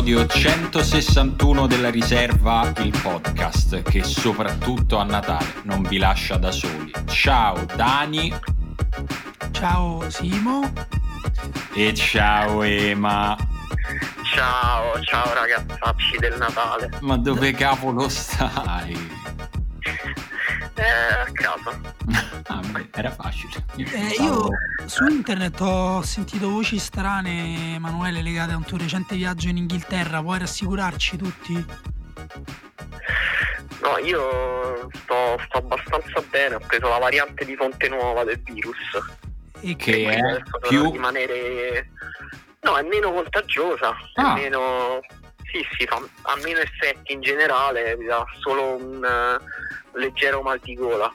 episodio 161 della riserva, il podcast che soprattutto a Natale non vi lascia da soli. Ciao Dani. Ciao Simo. E ciao Ema. Ciao, ciao ragazzacci del Natale. Ma dove cavolo stai? Eh, a casa. ah, beh, era facile. Eh, io su internet ho sentito voci strane, Emanuele, legate a un tuo recente viaggio in Inghilterra. Puoi rassicurarci tutti? No, io sto, sto abbastanza bene, ho preso la variante di fonte nuova del virus. E che è più... rimanere... No, è meno contagiosa, ah. è meno... Sì, sì, fa, ha meno effetti in generale, ha solo un uh, leggero mal di gola.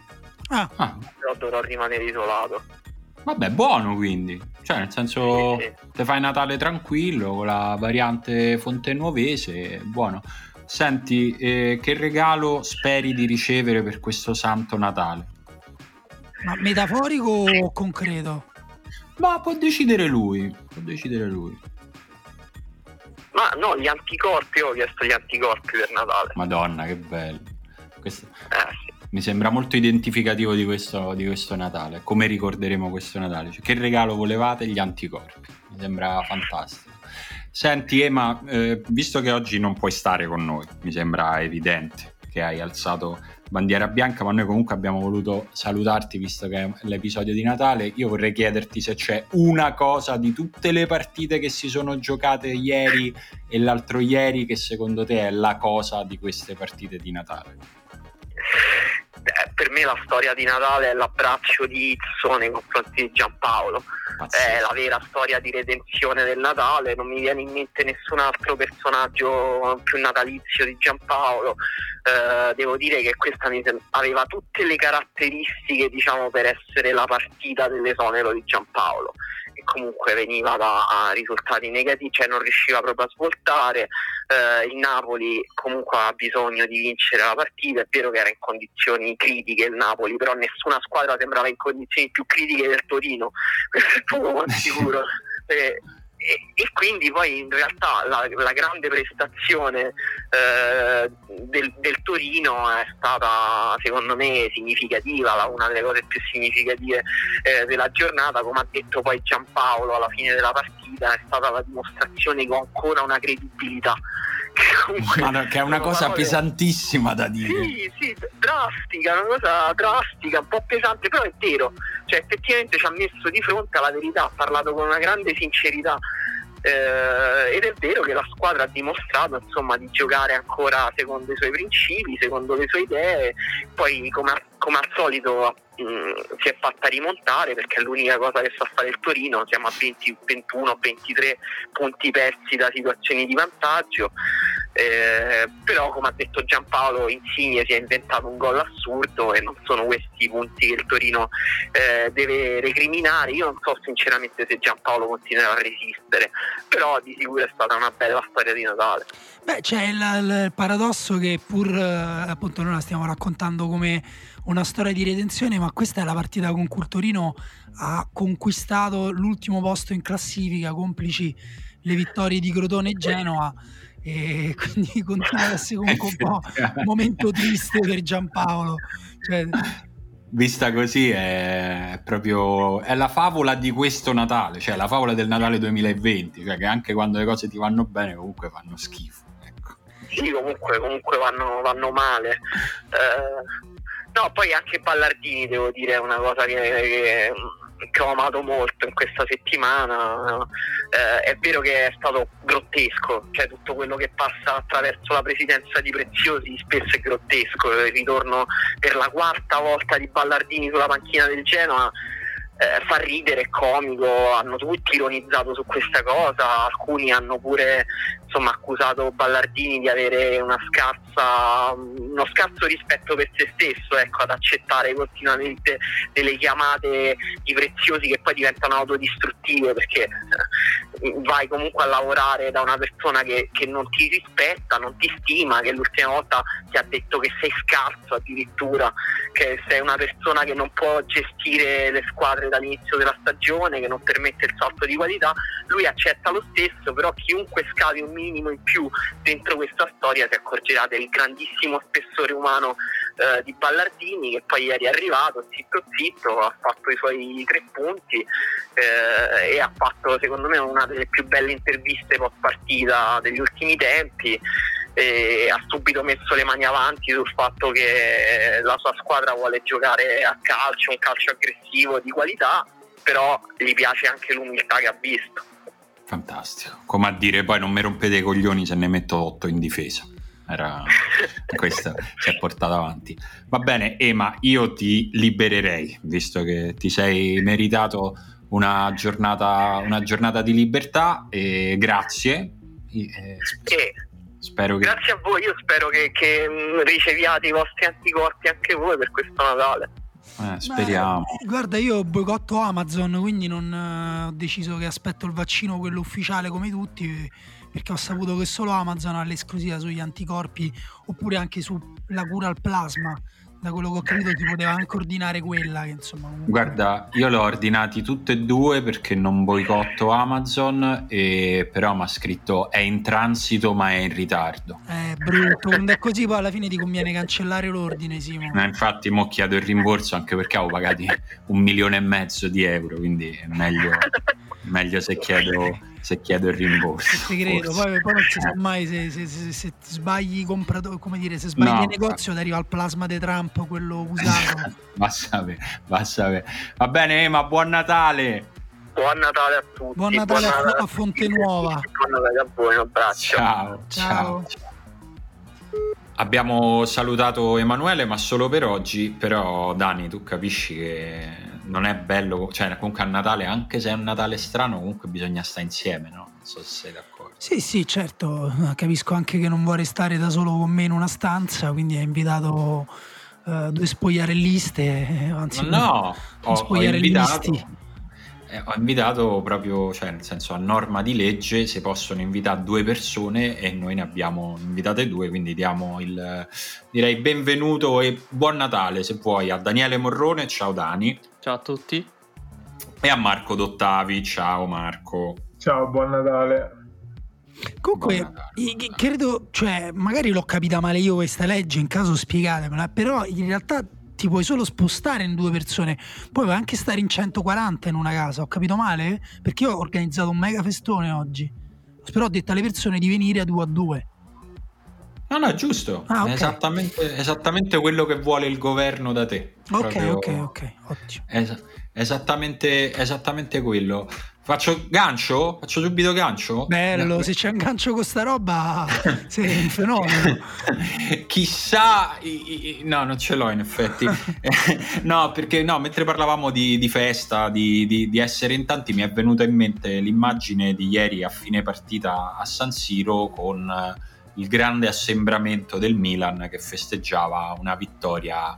Ah. ah. Però dovrò rimanere isolato. Vabbè, buono quindi. Cioè, nel senso, sì, sì. te fai Natale tranquillo con la variante fontenuovese, buono. Senti, eh, che regalo speri di ricevere per questo santo Natale? Ma metaforico o concreto? Ma può decidere lui, può decidere lui. Ma no, gli anticorpi, ho chiesto gli anticorpi per Natale. Madonna, che bello. Questo... Eh, sì. Mi sembra molto identificativo di questo, di questo Natale, come ricorderemo questo Natale. Cioè, che regalo volevate? Gli anticorpi. Mi sembra fantastico. Senti Ema, eh, visto che oggi non puoi stare con noi, mi sembra evidente che hai alzato bandiera bianca, ma noi comunque abbiamo voluto salutarti visto che è l'episodio di Natale. Io vorrei chiederti se c'è una cosa di tutte le partite che si sono giocate ieri e l'altro ieri che secondo te è la cosa di queste partite di Natale. Eh, per me la storia di Natale è l'abbraccio di Izzo nei confronti di Giampaolo. È la vera storia di redenzione del Natale, non mi viene in mente nessun altro personaggio più natalizio di Giampaolo. Eh, devo dire che questa aveva tutte le caratteristiche diciamo, per essere la partita dell'esonero di Giampaolo comunque veniva da risultati negativi, cioè non riusciva proprio a svoltare. Eh, il Napoli comunque ha bisogno di vincere la partita, è vero che era in condizioni critiche il Napoli, però nessuna squadra sembrava in condizioni più critiche del Torino, questo è poco sicuro. Eh, e, e, quindi poi in realtà la, la grande prestazione eh, del, del, Torino è stata secondo me significativa, una delle cose più significative eh, della giornata, come ha detto poi Giampaolo alla fine della partita, è stata la dimostrazione che ho ancora una credibilità Comunque, che è una cosa parole... pesantissima da dire. Sì, sì, drastica, una cosa drastica, un po' pesante, però è vero. Cioè, effettivamente ci ha messo di fronte alla verità, ha parlato con una grande sincerità. Eh, ed è vero che la squadra ha dimostrato insomma, di giocare ancora secondo i suoi principi, secondo le sue idee, poi come, come al solito mh, mm, si è fatta rimontare perché è l'unica cosa che sa fare il Torino, siamo a 20, 21, 23 punti persi da situazioni di vantaggio eh, però come ha detto Giampaolo Insigne si è inventato un gol assurdo e non sono questi i punti che il Torino eh, deve recriminare. Io non so sinceramente se Giampaolo continuerà a resistere però di sicuro è stata una bella storia di Natale. Beh c'è il, il paradosso che pur eh, appunto noi la stiamo raccontando come una storia di redenzione ma questa è la partita con cui il Torino ha conquistato l'ultimo posto in classifica complici le vittorie di Crotone e Genoa e quindi continua ad essere comunque un po' un momento triste per Giampaolo. Cioè, Vista così è proprio è la favola di questo Natale, cioè la favola del Natale 2020, cioè che anche quando le cose ti vanno bene comunque fanno schifo. Ecco. Sì, comunque, comunque vanno, vanno male. Eh, no, poi anche Ballardini devo dire è una cosa che, che che ho amato molto in questa settimana. Eh, è vero che è stato grottesco, cioè tutto quello che passa attraverso la presidenza di Preziosi spesso è grottesco. Il ritorno per la quarta volta di Ballardini sulla panchina del Genoa eh, fa ridere, è comico, hanno tutti ironizzato su questa cosa, alcuni hanno pure insomma, accusato Ballardini di avere scarsa, uno scarso rispetto per se stesso, ecco, ad accettare continuamente delle chiamate di preziosi che poi diventano autodistruttive perché eh, vai comunque a lavorare da una persona che, che non ti rispetta, non ti stima, che l'ultima volta ti ha detto che sei scarso addirittura, che sei una persona che non può gestire le squadre dall'inizio della stagione, che non permette il salto di qualità, lui accetta lo stesso, però chiunque scavi un minimo in più dentro questa storia si accorgerà del grandissimo spessore umano eh, di Ballardini che poi ieri è arrivato zitto zitto, ha fatto i suoi tre punti eh, e ha fatto secondo me una delle più belle interviste post partita degli ultimi tempi e ha subito messo le mani avanti sul fatto che la sua squadra vuole giocare a calcio, un calcio aggressivo di qualità, però gli piace anche l'umiltà che ha visto. Fantastico, come a dire poi non mi rompete i coglioni se ne metto 8 in difesa. Era questo si è portato avanti. Va bene, Ema, io ti libererei, visto che ti sei meritato una giornata, una giornata di libertà e grazie. E, Spero che... Grazie a voi, io spero che, che mm, riceviate i vostri anticorpi anche voi per questo Natale. Eh, speriamo. Beh, guarda, io boicotto Amazon, quindi non eh, ho deciso che aspetto il vaccino, quello ufficiale come tutti, perché ho saputo che solo Amazon ha l'esclusiva sugli anticorpi oppure anche sulla cura al plasma da quello che ho capito ti poteva anche ordinare quella che insomma comunque... guarda io l'ho ordinati tutte e due perché non boicotto Amazon e però mi ha scritto è in transito ma è in ritardo. È brutto quando è così poi alla fine ti conviene cancellare l'ordine Simo. Eh, infatti mo chiedo il rimborso anche perché avevo pagati un milione e mezzo di euro quindi è meglio, meglio se chiedo se chiedo il rimborso. Ti credo, poi, poi, non si sa mai se, se, se, se sbagli comprato, come dire, se sbagli no, il negozio ti arriva il plasma di Trump, quello usato. va a sapere, va a sapere. Va bene, Ema, buon Natale! Buon Natale a tutti. Buon Natale, buon Natale a, Fonte Nuova. Buon Natale a voi, un abbraccio. ciao. ciao. ciao. Abbiamo salutato Emanuele, ma solo per oggi. Però, Dani, tu capisci che non è bello, cioè comunque a Natale, anche se è un Natale strano, comunque bisogna stare insieme, no? Non so se sei d'accordo. Sì, sì, certo, capisco anche che non vuoi restare da solo con me in una stanza, quindi hai invitato uh, due spogliarelliste, anzi, no, ho, spogliarellisti. Ho invitato, eh, ho invitato proprio, cioè nel senso a norma di legge si possono invitare due persone e noi ne abbiamo invitate due, quindi diamo il direi benvenuto e buon Natale se puoi a Daniele Morrone, ciao Dani. Ciao a tutti. E a Marco Dottavi. Ciao Marco. Ciao, buon Natale. Comunque, Natale. credo, cioè, magari l'ho capita male io questa legge, in caso spiegatemela, però in realtà ti puoi solo spostare in due persone, poi puoi anche stare in 140 in una casa, ho capito male? Perché io ho organizzato un mega festone oggi, però ho detto alle persone di venire a due a due. No, no, è giusto. Ah, okay. è esattamente, esattamente, quello che vuole il governo da te. Ok, Proprio... ok, ok, ottimo. Es- esattamente, esattamente quello. Faccio gancio? Faccio subito gancio? Bello, se c'è un gancio con sta roba sei un fenomeno. Chissà, no, non ce l'ho in effetti. no, perché no, mentre parlavamo di, di festa, di, di, di, essere in tanti, mi è venuta in mente l'immagine di ieri a fine partita a San Siro con il grande assembramento del Milan che festeggiava una vittoria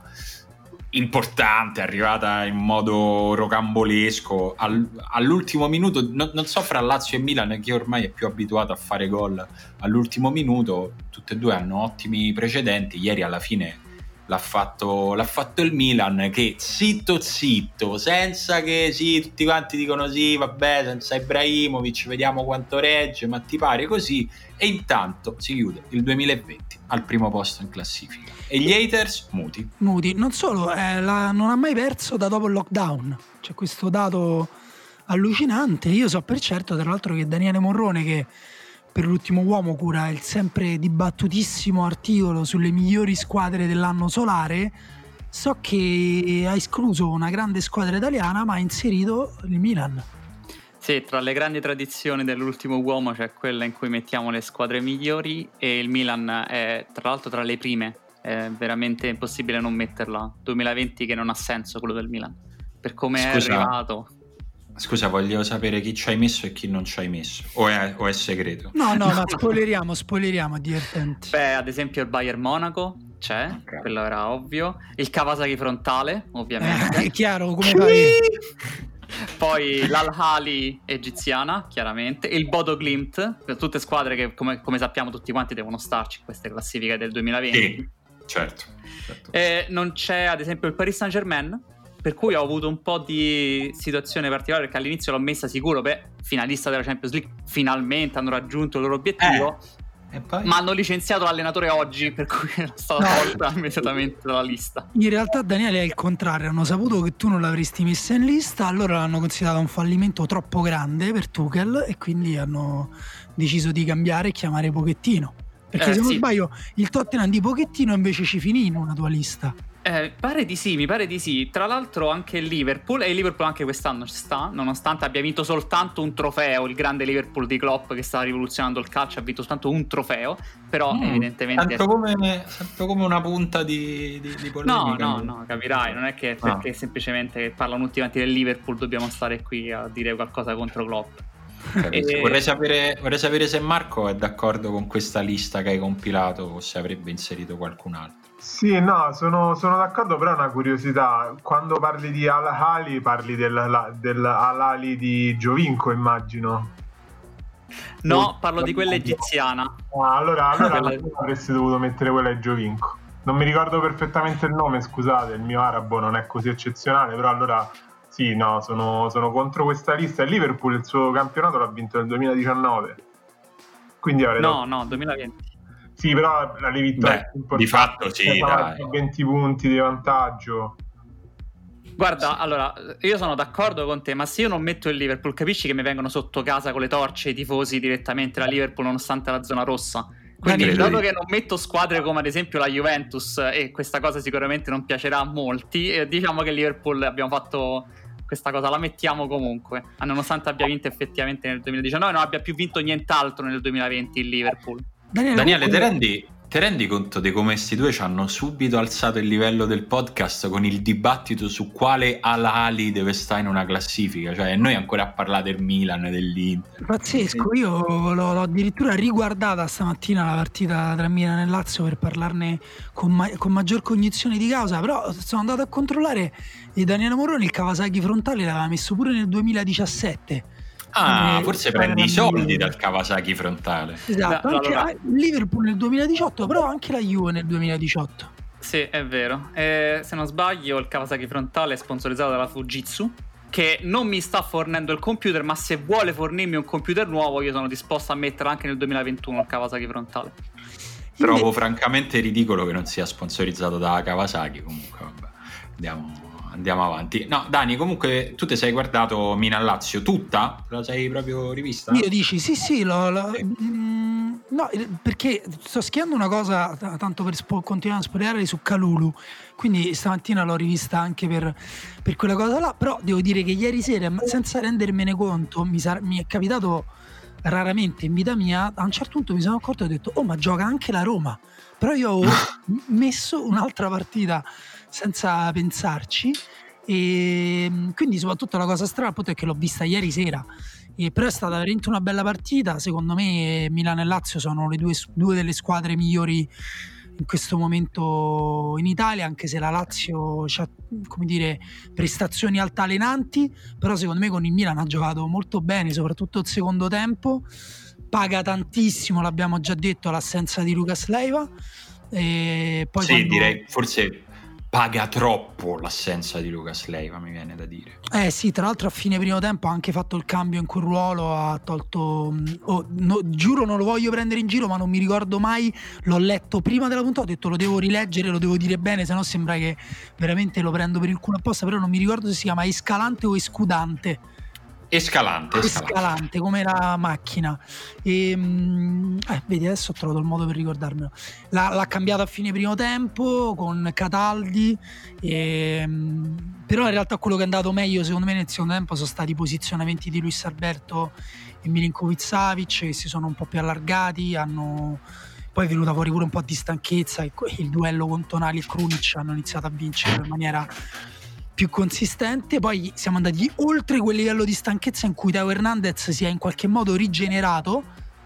importante, arrivata in modo rocambolesco All, all'ultimo minuto. No, non so fra Lazio e Milan, che ormai è più abituato a fare gol all'ultimo minuto. Tutte e due hanno ottimi precedenti. Ieri alla fine l'ha fatto, l'ha fatto il Milan che zitto zitto, senza che sì, tutti quanti dicono sì, vabbè, senza Ibrahimovic, vediamo quanto regge, ma ti pare così. E intanto si chiude il 2020 al primo posto in classifica. E gli haters muti. Muti, non solo, eh, la, non ha mai perso da dopo il lockdown. C'è questo dato allucinante. Io so per certo, tra l'altro, che Daniele Morrone, che per l'ultimo uomo cura il sempre dibattutissimo articolo sulle migliori squadre dell'anno solare, so che ha escluso una grande squadra italiana ma ha inserito il Milan. Sì, tra le grandi tradizioni dell'ultimo uomo c'è quella in cui mettiamo le squadre migliori e il Milan è tra l'altro tra le prime, è veramente impossibile non metterla. 2020 che non ha senso quello del Milan. per come è arrivato. Scusa, voglio sapere chi ci hai messo e chi non ci hai messo. O è, o è segreto? No, no, ma spoileriamo, spoileriamo, divertente. Beh, ad esempio il Bayern Monaco c'è, okay. quello era ovvio. Il Kawasaki frontale, ovviamente. Eh, è chiaro, come fai? Poi l'Al-Hali egiziana, chiaramente. Il Bodo Glimt, tutte squadre che, come, come, sappiamo tutti quanti, devono starci in queste classifiche del 2020. Sì, certo. certo. E non c'è, ad esempio, il Paris Saint-Germain, per cui ho avuto un po' di situazione particolare perché all'inizio l'ho messa sicuro, beh, finalista della Champions League, finalmente hanno raggiunto il loro obiettivo. Eh. Ma hanno licenziato l'allenatore oggi, per cui è stata no. tolta immediatamente dalla lista. In realtà, Daniele, è il contrario. Hanno saputo che tu non l'avresti messa in lista, allora l'hanno considerato un fallimento troppo grande per Tuchel e quindi hanno deciso di cambiare e chiamare Pochettino. Perché eh, se non sì. sbaglio, il Tottenham di Pochettino invece ci finì in una tua lista. Eh, pare di sì, mi pare di sì. Tra l'altro anche il Liverpool, e il Liverpool anche quest'anno ci sta, nonostante abbia vinto soltanto un trofeo, il grande Liverpool di Klopp che sta rivoluzionando il calcio ha vinto soltanto un trofeo, però mm, evidentemente... Sento come, sento come una punta di, di, di polemica. No, no, no, capirai, non è che perché ah. semplicemente parlano tutti quanti del Liverpool dobbiamo stare qui a dire qualcosa contro Klopp. E... Vorrei, sapere, vorrei sapere se Marco è d'accordo con questa lista che hai compilato o se avrebbe inserito qualcun altro. Sì, no, sono, sono d'accordo, però è una curiosità. Quando parli di Al-Ali, parli del, del Al-Ali di Giovinco, immagino. No, parlo di quella egiziana. Ah, allora, allora avresti dovuto mettere quella di Giovinco. Non mi ricordo perfettamente il nome, scusate, il mio arabo non è così eccezionale, però allora sì, no, sono, sono contro questa lista. Il Liverpool il suo campionato l'ha vinto nel 2019. Quindi avrei No, no, 2020. Sì, però la vittoria di fatto sì, dai. 20 punti di vantaggio. Guarda, allora, io sono d'accordo con te, ma se io non metto il Liverpool, capisci che mi vengono sotto casa con le torce i tifosi direttamente la Liverpool nonostante la zona rossa? Quindi, dato che non metto squadre come ad esempio la Juventus, e questa cosa sicuramente non piacerà a molti, eh, diciamo che Liverpool abbiamo fatto questa cosa, la mettiamo comunque, nonostante abbia vinto effettivamente nel 2019, non abbia più vinto nient'altro nel 2020 il Liverpool. Daniele, Daniele te, rendi, te, rendi, conto di come questi due ci hanno subito alzato il livello del podcast con il dibattito su quale Al-Ali deve stare in una classifica? Cioè, noi ancora a parlare del Milan, dell'Inter. Pazzesco, io l'ho, l'ho addirittura riguardata stamattina la partita tra Milan e Lazio per parlarne con, ma- con maggior cognizione di causa, però sono andato a controllare e Daniele Moroni il Kawasaki frontale l'aveva messo pure nel 2017 Ah, forse prendi i soldi dal Kawasaki frontale. Esatto, anche allora... Liverpool nel 2018, però anche la Juve nel 2018. Sì, è vero. Eh, se non sbaglio, il Kawasaki frontale è sponsorizzato dalla Fujitsu, che non mi sta fornendo il computer, ma se vuole fornirmi un computer nuovo, io sono disposto a mettere anche nel 2021 il Kawasaki frontale. Trovo francamente ridicolo che non sia sponsorizzato da Kawasaki. Comunque, vabbè, andiamo andiamo avanti. No, Dani, comunque tu ti sei guardato Milan Lazio tutta? La sei proprio rivista? Io dici sì, sì, lo, lo, mm, no, perché sto schiando una cosa tanto per spo- continuare a spoilerare su Calulu. Quindi stamattina l'ho rivista anche per, per, quella cosa là. Però devo dire che ieri sera, senza rendermene conto, mi, sar- mi è capitato raramente in vita mia. A un certo punto mi sono accorto e ho detto: Oh, ma gioca anche la Roma. Però io ho messo un'altra partita senza pensarci. E quindi, soprattutto, la cosa strana appunto, è che l'ho vista ieri sera. E però è stata veramente una bella partita. Secondo me, Milano e Lazio sono le due, due delle squadre migliori in questo momento in Italia, anche se la Lazio ha come dire, prestazioni altalenanti, però secondo me con il Milan ha giocato molto bene, soprattutto il secondo tempo. Paga tantissimo, l'abbiamo già detto, l'assenza di Lucas Leiva. E poi sì, quando... direi forse paga troppo l'assenza di Lucas Leiva, mi viene da dire. Eh sì, tra l'altro a fine primo tempo ha anche fatto il cambio in quel ruolo, ha tolto... Mm, oh, no, giuro non lo voglio prendere in giro, ma non mi ricordo mai, l'ho letto prima della puntata, ho detto lo devo rileggere, lo devo dire bene, se no sembra che veramente lo prendo per il culo apposta, però non mi ricordo se si chiama Escalante o Escudante Escalante, escalante, escalante come la macchina. E, ehm, eh, vedi, adesso ho trovato il modo per ricordarmelo. L'ha, l'ha cambiato a fine primo tempo con Cataldi. E, ehm, però in realtà quello che è andato meglio secondo me nel secondo tempo sono stati i posizionamenti di Luis Alberto e Milinkovic Savic che si sono un po' più allargati. Hanno, poi è venuta fuori pure un po' di stanchezza e il duello con Tonali e Krunic hanno iniziato a vincere in maniera più consistente. Poi siamo andati oltre quel livello di stanchezza in cui Teo Hernandez si è in qualche modo rigenerato,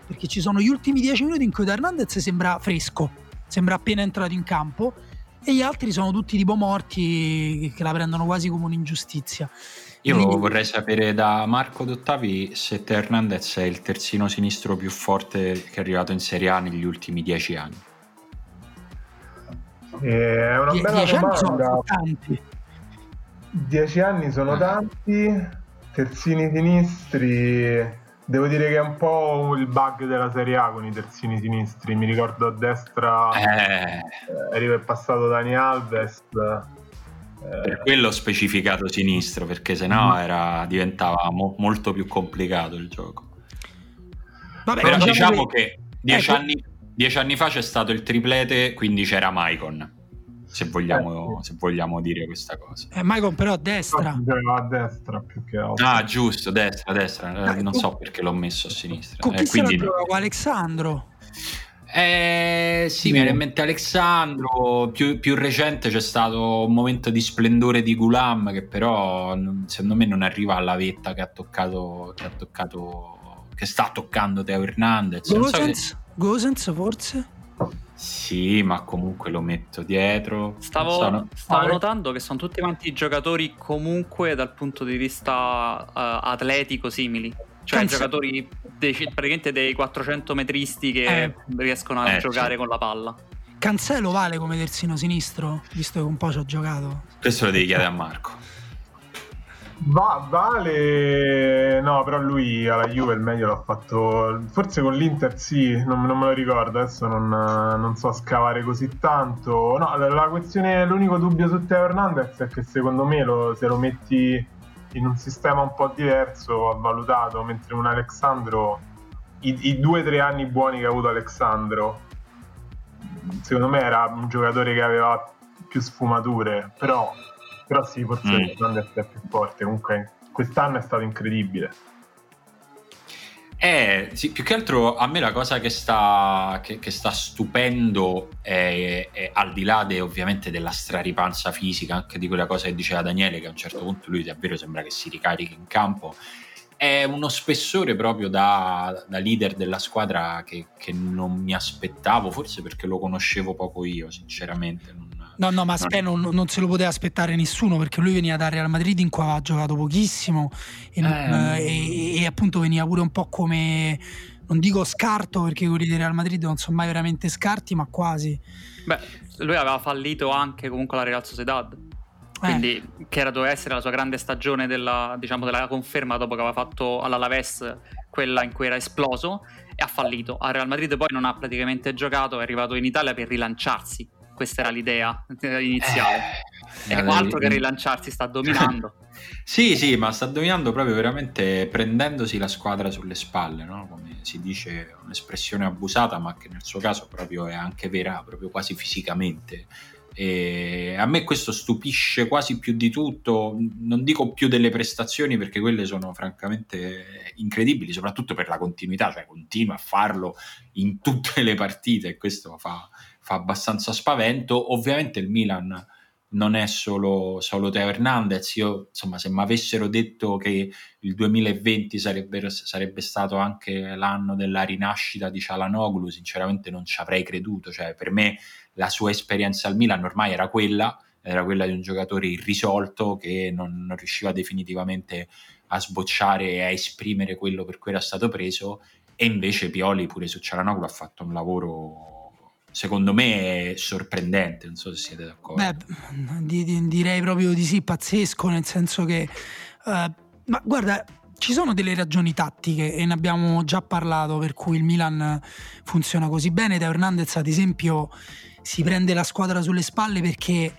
perché ci sono gli ultimi dieci minuti in cui Teo Hernandez sembra fresco, sembra appena entrato in campo, e gli altri sono tutti tipo morti che la prendono quasi come un'ingiustizia. Io Quindi... vorrei sapere da Marco Dottavi se Teo Hernandez è il terzino sinistro più forte che è arrivato in Serie A negli ultimi dieci anni. Eh, è una Die- bella domanda. Dieci anni sono tanti, terzini sinistri. Devo dire che è un po' il bug della Serie A con i terzini sinistri. Mi ricordo a destra eh. arriva il passato Dani Alves. Per quello ho specificato sinistro, perché sennò mm. era, diventava mo- molto più complicato il gioco. Vabbè, Però diciamo che, che dieci, ecco. anni, dieci anni fa c'è stato il triplete, quindi c'era Maicon se vogliamo, eh, se vogliamo dire questa cosa. Eh, Michael però a destra. A destra più che altro. Ah, giusto, destra, destra. Eh, non so perché l'ho messo a sinistra. Con chi eh, quindi... gioco? Alexandro? Eh, sì, mi viene in mente Alexandro. Più, più, recente c'è stato un momento di splendore di Gulam, che però secondo me non arriva alla vetta che ha toccato, che, ha toccato, che sta toccando Teo Hernandez. Gosens, so che... Gosens forse? Sì, ma comunque lo metto dietro. Stavo, sono... stavo notando che sono tutti quanti giocatori comunque dal punto di vista uh, atletico simili. Cioè Canz- giocatori dei, praticamente dei 400 metristi che eh. riescono a eh, giocare sì. con la palla. Cancelo vale come terzino sinistro, visto che un po' ci ho giocato. Questo lo devi chiedere a Marco. Va, vale, no, però lui alla Juve il meglio l'ha fatto, forse con l'Inter sì, non, non me lo ricordo, adesso non, non, so scavare così tanto. No, la questione, l'unico dubbio su Teo Hernandez è che secondo me lo, se lo metti in un sistema un po' diverso, ha valutato, mentre un Alexandro, i, i due o tre anni buoni che ha avuto Alexandro, secondo me era un giocatore che aveva più sfumature, però però sì, forse mm. Hernandez è più forte. Comunque quest'anno è stato incredibile. Eh, sì, più che altro a me la cosa che sta, che, che sta stupendo è, è, al di là de, ovviamente della straripanza fisica, anche di quella cosa che diceva Daniele, che a un certo punto lui davvero sembra che si ricarichi in campo, è uno spessore proprio da, da leader della squadra che, che, non mi aspettavo, forse perché lo conoscevo poco io, sinceramente. Non, No, no, ma Spe non, non, se lo poteva aspettare nessuno perché lui veniva da Real Madrid in cui aveva giocato pochissimo e, eh. e, e, appunto veniva pure un po' come, non dico scarto perché quelli di Real Madrid non sono mai veramente scarti, ma quasi. Beh, lui aveva fallito anche comunque la Real Sociedad. Quindi, eh. che era, doveva essere la sua grande stagione della, diciamo, della conferma dopo che aveva fatto all'Alaves quella in cui era esploso e ha fallito. A Real Madrid poi non ha praticamente giocato, è arrivato in Italia per rilanciarsi questa era l'idea iniziale. Eh, e altro che rilanciarsi, sta dominando. sì, sì, ma sta dominando proprio veramente prendendosi la squadra sulle spalle, no? come si dice, un'espressione abusata, ma che nel suo caso proprio è anche vera, proprio quasi fisicamente. E a me questo stupisce quasi più di tutto, non dico più delle prestazioni perché quelle sono francamente incredibili, soprattutto per la continuità, cioè continua a farlo in tutte le partite e questo fa, fa abbastanza spavento. Ovviamente il Milan non è solo, solo Teo Hernandez. Io, insomma, se mi avessero detto che il 2020 sarebbe, sarebbe stato anche l'anno della rinascita di Cialanoglu, sinceramente non ci avrei creduto. Cioè, per me la sua esperienza al Milan ormai era quella, era quella di un giocatore irrisolto che non, non riusciva definitivamente a sbocciare e a esprimere quello per cui era stato preso. E invece Pioli pure su Cialanoglu ha fatto un lavoro secondo me è sorprendente, non so se siete d'accordo. Beh, di, di, direi proprio di sì, pazzesco, nel senso che... Uh, ma guarda, ci sono delle ragioni tattiche e ne abbiamo già parlato per cui il Milan funziona così bene. Da Hernandez, ad esempio, si prende la squadra sulle spalle perché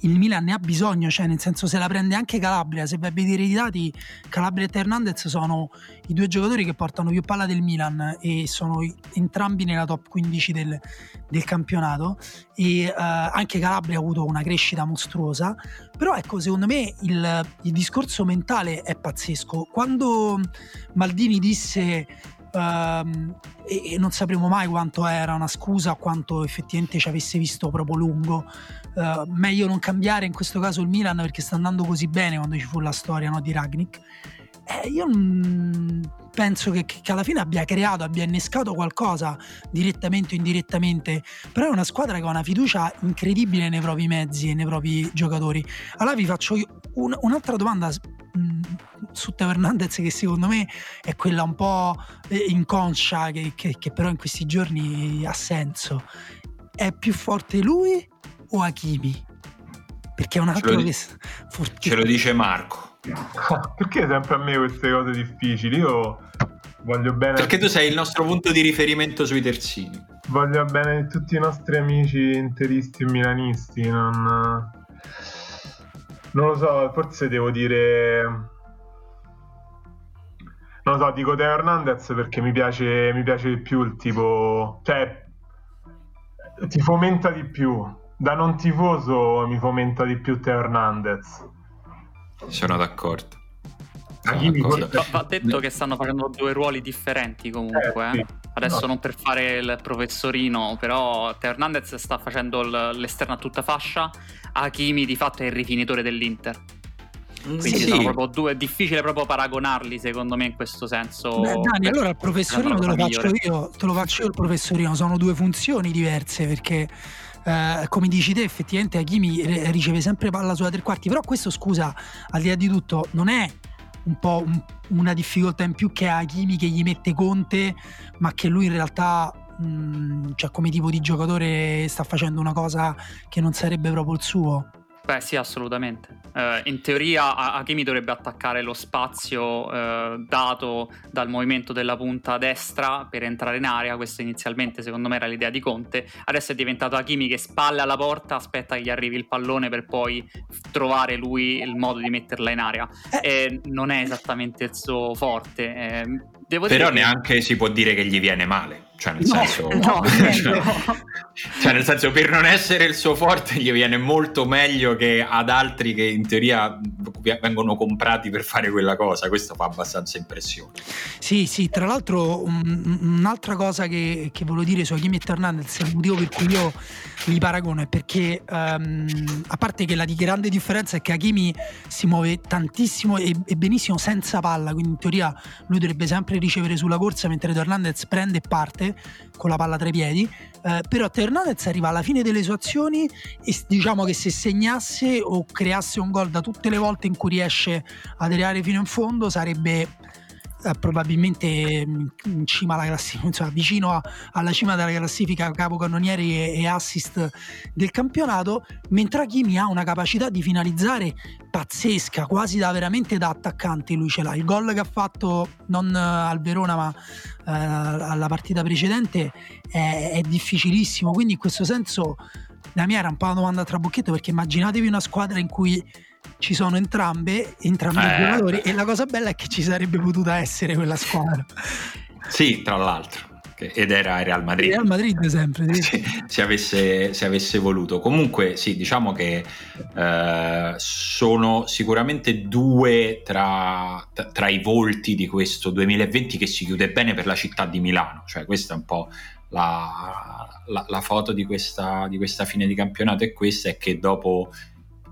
il Milan ne ha bisogno, cioè nel senso se la prende anche Calabria, se vai a vedere i dati, Calabria e Hernandez sono i due giocatori che portano più palla del Milan e sono entrambi nella top 15 del, del campionato e uh, anche Calabria ha avuto una crescita mostruosa, però ecco secondo me il, il discorso mentale è pazzesco. Quando Maldini disse ehm, e, e, non sapremo mai quanto era una scusa, quanto effettivamente ci avesse visto proprio lungo. Uh, meglio non cambiare in questo caso il Milan perché sta andando così bene quando ci fu la storia no, di Ragnik. Eh, io penso che, che, alla fine abbia creato, abbia innescato qualcosa direttamente o indirettamente, però è una squadra che ha una fiducia incredibile nei propri mezzi e nei propri giocatori. Allora vi faccio un, un'altra domanda su Teo Hernandez che secondo me è quella un po' inconscia che, che, che però in questi giorni ha senso. È più forte lui o Hakimi? Perché è un altro ce lo, che... Ce lo dice Marco. Perché sempre a me queste cose difficili? Io voglio bene. Perché tu sei il nostro punto di riferimento sui terzini. Voglio bene tutti i nostri amici interisti e milanisti. Non, non lo so, forse devo dire. Non lo so, dico Teo Hernandez perché mi piace, mi piace di più il tipo. Cioè, ti fomenta di più. Da non tifoso mi fomenta di più Teo Hernandez sono d'accordo. Va detto che stanno facendo due ruoli differenti comunque. Eh, eh. Adesso no. non per fare il professorino, però Teo Hernandez sta facendo l'esterno a tutta fascia, Hakimi di fatto è il rifinitore dell'Inter. Quindi sì. sono proprio due, è difficile proprio paragonarli secondo me in questo senso. Beh, Dani, allora il professorino te lo faccio io, te lo faccio io il professorino, sono due funzioni diverse perché eh, come dici te, effettivamente Hakimi riceve sempre palla sulla tre quarti, però questo scusa, al di là di tutto, non è un po' un, una difficoltà in più che Hakimi che gli mette Conte, ma che lui in realtà mh, mm, cioè come tipo di giocatore sta facendo una cosa che non sarebbe proprio il suo. Beh sì, assolutamente. Uh, in teoria Hakimi dovrebbe attaccare lo spazio uh, dato dal movimento della punta destra per entrare in area, questa inizialmente secondo me era l'idea di Conte, adesso è diventato Hakimi che spalle alla porta, aspetta che gli arrivi il pallone per poi trovare lui il modo di metterla in area. Eh. E non è esattamente il suo forte. Eh, Però neanche che... si può dire che gli viene male. Cioè nel, no, senso, no, cioè, cioè, nel senso, per non essere il suo forte, gli viene molto meglio che ad altri che in teoria vengono comprati per fare quella cosa. Questo fa abbastanza impressione. Sì, sì, tra l'altro, un, un'altra cosa che, che volevo dire su Hakimi Hernandez, il motivo per cui io li paragono è perché, um, a parte che la di grande differenza è che Hakimi si muove tantissimo e, e, benissimo senza palla, quindi in teoria lui dovrebbe sempre ricevere sulla corsa, mentre Hernandez prende e parte con la palla tra i piedi. Eh, però Hernandez arriva alla fine delle sue azioni e diciamo che se segnasse o creasse un gol da tutte le volte in cui riesce ad arrivare fino in fondo sarebbe probabilmente mm, in cima alla classifica, insomma, vicino a, alla cima della classifica capocannonieri e, e, assist del campionato, mentre Hakimi ha una capacità di finalizzare pazzesca, quasi da veramente da attaccante lui ce l'ha. Il gol che ha fatto non eh, al Verona ma eh, alla partita precedente è, è difficilissimo, quindi in questo senso la mia era un po' una domanda tra bocchetto perché immaginatevi una squadra in cui ci sono entrambe, entrambi eh, i giocatori e la cosa bella è che ci sarebbe potuta essere quella squadra. Sì, tra l'altro. Ed era Real Madrid. Real Madrid sempre. Sì. Se, avesse, se, avesse, voluto. Comunque sì, diciamo che eh, sono sicuramente due tra, tra, i volti di questo 2020 che si chiude bene per la città di Milano. Cioè questa è un po' la, la, la foto di questa, di questa fine di campionato è questa, è che dopo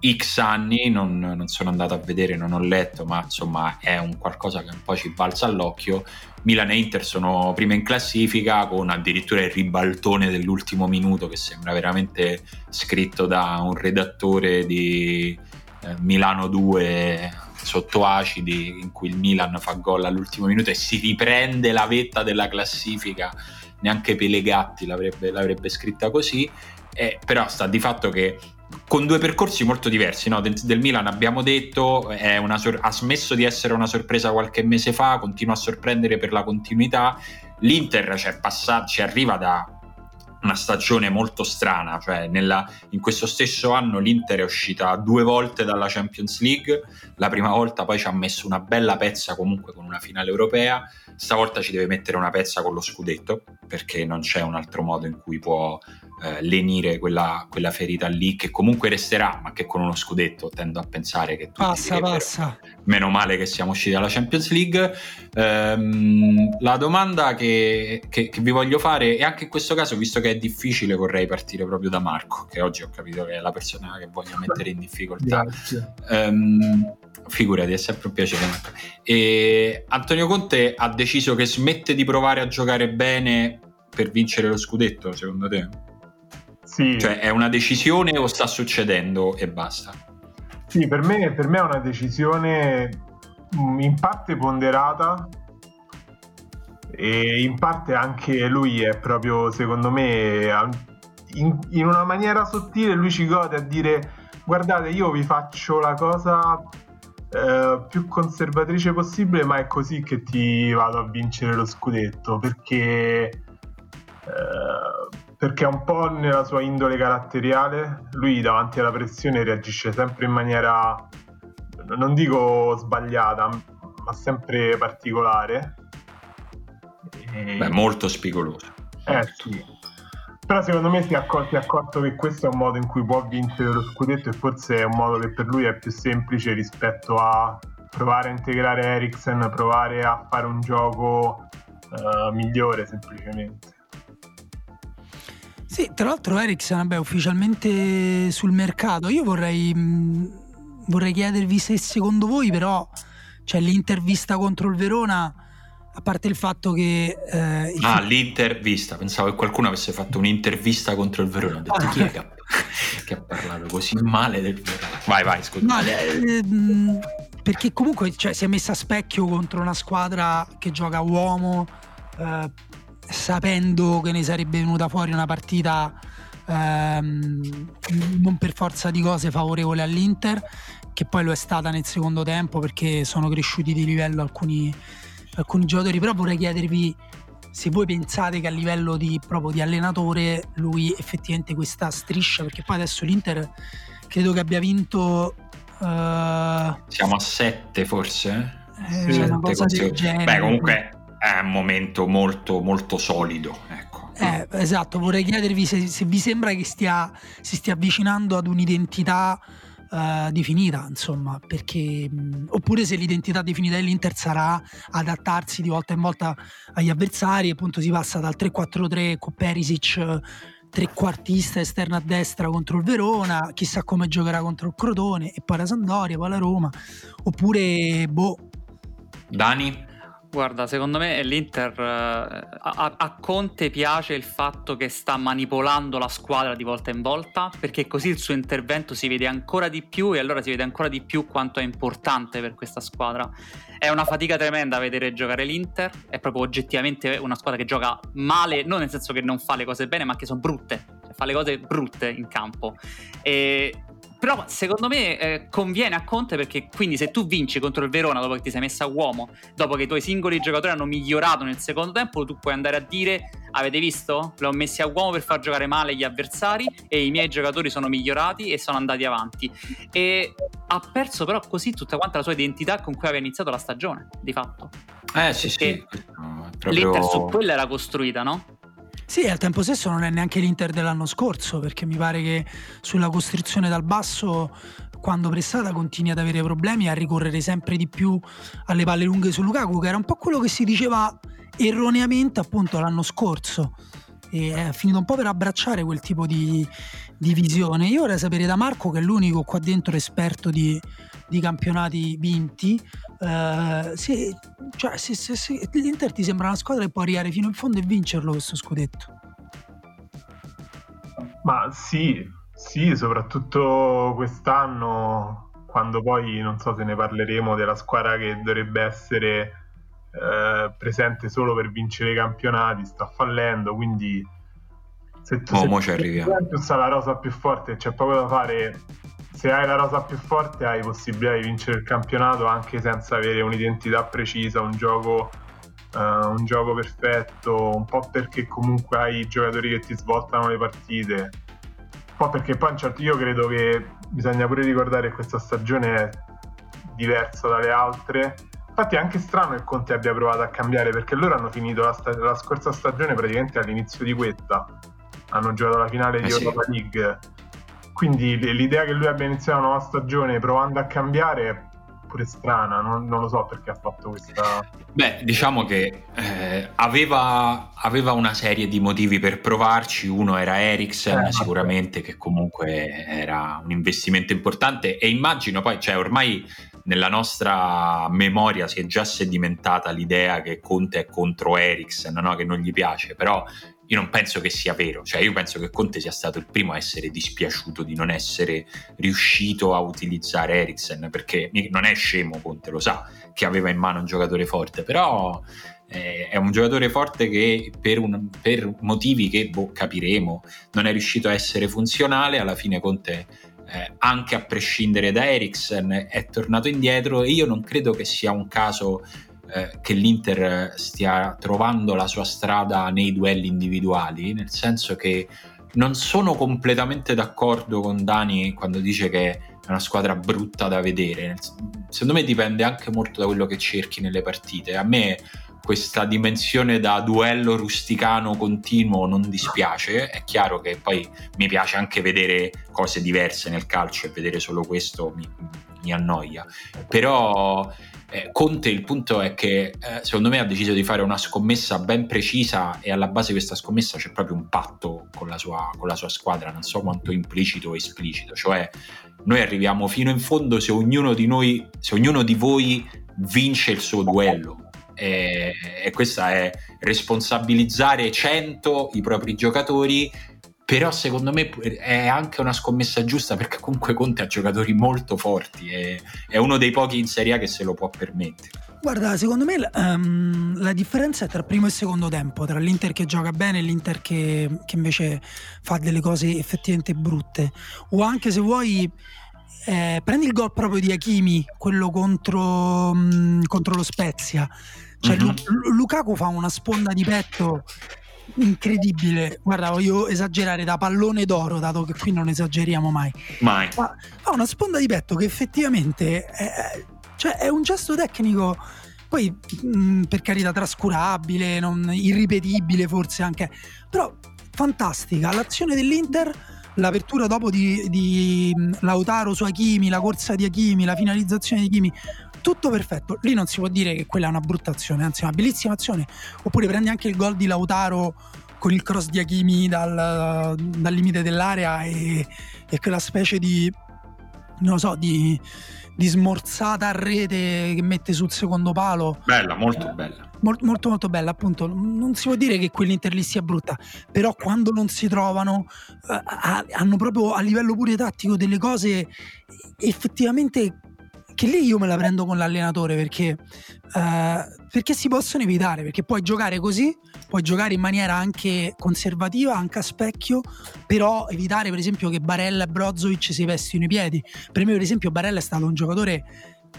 X anni, non, non, sono andato a vedere, non ho letto, ma insomma è un qualcosa che un po' ci balza all'occhio. Milan e Inter sono prima in classifica con addirittura il ribaltone dell'ultimo minuto che sembra veramente scritto da un redattore di eh, Milano 2 sotto acidi in cui il Milan fa gol all'ultimo minuto e si riprende la vetta della classifica, neanche Pelegatti l'avrebbe, l'avrebbe scritta così, eh, però sta di fatto che con due percorsi molto diversi. No? Del, del, Milan abbiamo detto, sor- ha smesso di essere una sorpresa qualche mese fa, continua a sorprendere per la continuità. L'Inter cioè, passa- ci arriva da una stagione molto strana, cioè nella, in questo stesso anno l'Inter è uscita due volte dalla Champions League, la prima volta poi ci ha messo una bella pezza comunque con una finale europea, stavolta ci deve mettere una pezza con lo scudetto perché non c'è un altro modo in cui può eh, lenire quella, quella, ferita lì che comunque resterà, ma che con uno scudetto tendo a pensare che passa, passa. Meno male che siamo usciti dalla Champions League. Ehm, la domanda che, che, che, vi voglio fare, e anche in questo caso, visto che è difficile, vorrei partire proprio da Marco, che oggi ho capito che è la persona che voglio mettere in difficoltà. Ehm, figurati, è sempre un piacere. E Antonio Conte ha deciso che smette di provare a giocare bene per vincere lo scudetto, secondo te? Sì. Cioè è una decisione o sta succedendo e basta? Sì, per me, per me è una decisione mm, in parte ponderata e in parte anche lui è proprio, secondo me, in, in una maniera sottile lui ci gode a dire guardate io vi faccio la cosa eh, più conservatrice possibile ma è così che ti vado a vincere lo scudetto perché eh, perché è un po' nella sua indole caratteriale, lui davanti alla pressione reagisce sempre in maniera, non dico sbagliata, ma sempre particolare. E... Beh, molto spigoloso. Eh sì. Però secondo me si è, accorto, si è accorto che questo è un modo in cui può vincere lo scudetto e forse è un modo che per lui è più semplice rispetto a provare a integrare Eriksen, provare a fare un gioco uh, migliore semplicemente. Sì, tra l'altro Ericsson vabbè, ufficialmente sul mercato. Io vorrei, mh, vorrei chiedervi se secondo voi però cioè, l'intervista contro il Verona, a parte il fatto che... Eh, il ah, l'intervista, pensavo che qualcuno avesse fatto un'intervista contro il Verona. Ho detto ah. chi è che ha, che ha, parlato così male del Verona? Vai, vai, scusa. No, eh, perché comunque cioè, si è messa a specchio contro una squadra che gioca uomo. Eh, sapendo che ne sarebbe venuta fuori una partita ehm, non per forza di cose favorevole all'Inter, che poi lo è stata nel secondo tempo perché sono cresciuti di livello alcuni, alcuni giocatori, però vorrei chiedervi se voi pensate che a livello di, proprio di allenatore lui effettivamente questa striscia, perché poi adesso l'Inter credo che abbia vinto... Uh, Siamo a 7 forse? Eh, genere. Beh, comunque è un momento molto, molto solido. Ecco. Eh, esatto, vorrei chiedervi se, se, vi sembra che stia, si stia avvicinando ad un'identità uh, definita, insomma, perché, mh, oppure se l'identità definita dell'Inter sarà adattarsi di volta in volta agli avversari, appunto si passa dal 3-4-3 con Perisic trequartista esterno a destra contro il Verona, chissà come giocherà contro il Crotone e poi la Sandoria, poi la Roma, oppure boh. Dani? Guarda, secondo me l'Inter eh, a, a, Conte piace il fatto che sta manipolando la squadra di volta in volta, perché così il suo intervento si vede ancora di più e allora si vede ancora di più quanto è importante per questa squadra. È una fatica tremenda vedere giocare l'Inter, è proprio oggettivamente una squadra che gioca male, non nel senso che non fa le cose bene, ma che sono brutte, cioè fa le cose brutte in campo. E però secondo me eh, conviene a Conte perché quindi se tu vinci contro il Verona dopo che ti sei messa a uomo, dopo che i tuoi singoli giocatori hanno migliorato nel secondo tempo, tu puoi andare a dire avete visto? L'ho messi a uomo per far giocare male gli avversari e i miei giocatori sono migliorati e sono andati avanti. E ha perso però così tutta quanta la sua identità con cui aveva iniziato la stagione, di fatto. Eh sì, sì. Proprio... L'Inter su quella era costruita, no? Sì, al tempo stesso non è neanche l'Inter dell'anno scorso, perché mi pare che sulla costrizione dal basso, quando pressata, continui ad avere problemi e a ricorrere sempre di più alle palle lunghe su Lukaku, che era un po' quello che si diceva erroneamente appunto l'anno scorso. E è finito un po' per abbracciare quel tipo di, di visione. Io vorrei sapere da Marco, che è l'unico qua dentro esperto di, di campionati vinti, eh, se, cioè, se, se, se, l'Inter ti sembra una squadra che può arrivare fino in fondo e vincerlo questo scudetto. Ma sì, sì, soprattutto quest'anno, quando poi non so se ne parleremo della squadra che dovrebbe essere eh, presente solo per vincere i campionati, sta fallendo, quindi se tu oh, sei la rosa più forte, c'è poco da fare se hai la rosa più forte hai possibilità di vincere il campionato anche senza avere un'identità precisa, un gioco, uh, un gioco perfetto, un po' perché comunque hai i giocatori che ti svoltano le partite, un po' perché poi certo, io credo che bisogna pure ricordare che questa stagione è diversa dalle altre. Infatti è anche strano che Conte abbia provato a cambiare perché loro hanno finito la, sta- la scorsa stagione praticamente all'inizio di questa hanno giocato la finale di eh Europa sì. League. Quindi l'idea che lui abbia iniziato una nuova stagione provando a cambiare pure strana, non, non, lo so perché ha fatto questa... Beh, diciamo che eh, aveva, aveva, una serie di motivi per provarci, uno era Eriksen eh, sicuramente, che comunque era un investimento importante. E immagino poi, cioè ormai nella nostra memoria si è già sedimentata l'idea che Conte è contro Eriksen, no? che non gli piace, però io non penso che sia vero, cioè io penso che Conte sia stato il primo a essere dispiaciuto di non essere riuscito a utilizzare Eriksen, perché non è scemo Conte, lo sa che aveva in mano un giocatore forte, però eh, è un giocatore forte che per, un, per motivi che boh, capiremo non è riuscito a essere funzionale, alla fine Conte eh, anche a prescindere da Eriksen è tornato indietro e io non credo che sia un caso eh, che l'Inter stia trovando la sua strada nei duelli individuali, nel senso che non sono completamente d'accordo con Dani quando dice che è una squadra brutta da vedere. Secondo me dipende anche molto da quello che cerchi nelle partite. A me questa dimensione da duello rusticano continuo non dispiace. È chiaro che poi mi piace anche vedere cose diverse nel calcio e vedere solo questo mi, mi annoia. Però eh, Conte il punto è che eh, secondo me ha deciso di fare una scommessa ben precisa e alla base di questa scommessa c'è proprio un patto con la sua, con la sua squadra, non so quanto implicito o esplicito, cioè noi arriviamo fino in fondo se ognuno di noi, se ognuno di voi vince il suo duello. E, e questa è responsabilizzare 100 i propri giocatori però secondo me è anche una scommessa giusta perché comunque Conte ha giocatori molto forti e è uno dei pochi in Serie A che se lo può permettere. Guarda, secondo me um, la differenza è tra primo e secondo tempo, tra l'Inter che gioca bene e l'Inter che, che invece fa delle cose effettivamente brutte. O anche se vuoi, eh, prendi il gol proprio di Hakimi, quello contro, um, contro lo Spezia. Cioè, mm-hmm. Lu- Lukaku fa una sponda di petto incredibile. Guarda, voglio esagerare da pallone d'oro, dato che qui non esageriamo mai. Mai. Ma ha una sponda di petto che effettivamente è, cioè è un gesto tecnico. Poi, mh, per carità, trascurabile, non, irripetibile forse anche, però fantastica. L'azione dell'Inter, l'apertura dopo di, di Lautaro su Hakimi, la corsa di Hakimi, la finalizzazione di Hakimi, tutto perfetto. Lì non si può dire che quella è una brutta azione, anzi è una bellissima azione. Oppure prendi anche il gol di Lautaro con il cross di Hakimi dal, dal limite dell'area e, e, quella specie di, non so, di, di, smorzata a rete che mette sul secondo palo. Bella, molto bella. Molto, molto, molto bella, appunto. Non si può dire che quell'Inter lì sia brutta, però quando non si trovano, eh, hanno proprio a livello pure tattico delle cose effettivamente che lì io me la prendo con l'allenatore perché, eh, perché si possono evitare, perché puoi giocare così, puoi giocare in maniera anche conservativa, anche a specchio, però evitare per esempio che Barella e Brozovic si vestino i piedi. Per me per esempio Barella è stato un giocatore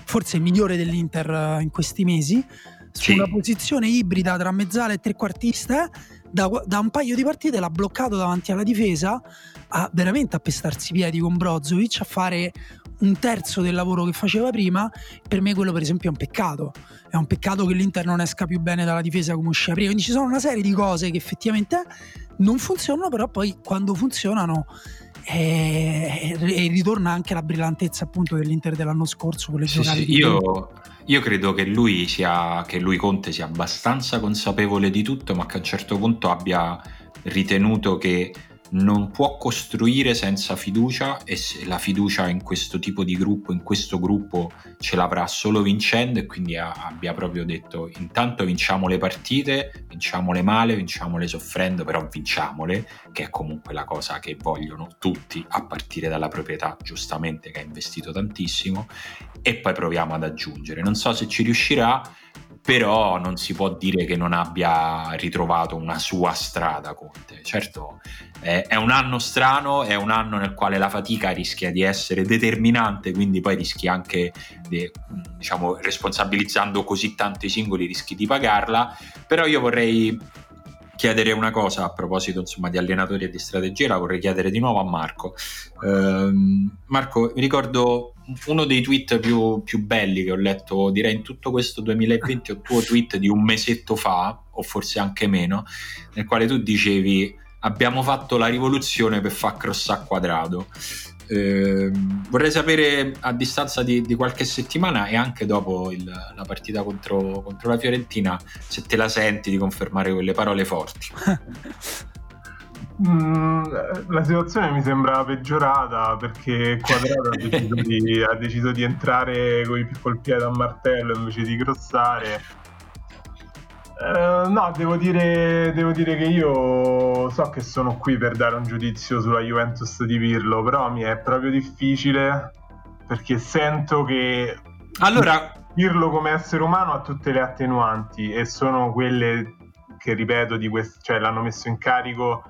forse il migliore dell'Inter eh, in questi mesi, su sì. una posizione ibrida tra mezzala e trequartista, da, da, un paio di partite l'ha bloccato davanti alla difesa, a veramente a pestarsi i piedi con Brozovic, a fare un terzo del lavoro che faceva prima, per me quello per esempio è un peccato. È un peccato che l'Inter non esca più bene dalla difesa come usciva prima. Quindi ci sono una serie di cose che effettivamente non funzionano, però poi quando funzionano e, eh, e ritorna anche la brillantezza appunto dell'Inter dell'anno scorso con le sì, giocate sì, io, io, credo che lui sia che lui Conte sia abbastanza consapevole di tutto ma che a un certo punto abbia ritenuto che non può costruire senza fiducia e se la fiducia in questo tipo di gruppo, in questo gruppo ce l'avrà solo vincendo e quindi ha, abbia proprio detto intanto vinciamo le partite, vinciamole male, vinciamole soffrendo, però vinciamole, che è comunque la cosa che vogliono tutti a partire dalla proprietà, giustamente che ha investito tantissimo e poi proviamo ad aggiungere. Non so se ci riuscirà però non si può dire che non abbia ritrovato una sua strada Conte. Certo, è, è, un anno strano, è un anno nel quale la fatica rischia di essere determinante, quindi poi rischi anche, di, diciamo, responsabilizzando così tanto i singoli, rischi di pagarla, però io vorrei chiedere una cosa a proposito insomma, di allenatori e di strategia, la vorrei chiedere di nuovo a Marco. Uh, Marco, mi ricordo uno dei tweet più, più, belli che ho letto, direi in tutto questo 2020, o tuo tweet di un mesetto fa, o forse anche meno, nel quale tu dicevi abbiamo fatto la rivoluzione per far crossare quadrato. Eh, vorrei sapere a distanza di, di, qualche settimana e anche dopo il, la partita contro, contro, la Fiorentina se te la senti di confermare quelle parole forti. Mm, la situazione mi sembra peggiorata perché Quadrato ha, deciso di, ha deciso di entrare col piede a martello invece di crossare. Uh, no, devo dire, devo dire, che io so che sono qui per dare un giudizio sulla Juventus di Pirlo, però mi è proprio difficile perché sento che allora... Pirlo come essere umano ha tutte le attenuanti e sono quelle che ripeto di quest- cioè, l'hanno messo in carico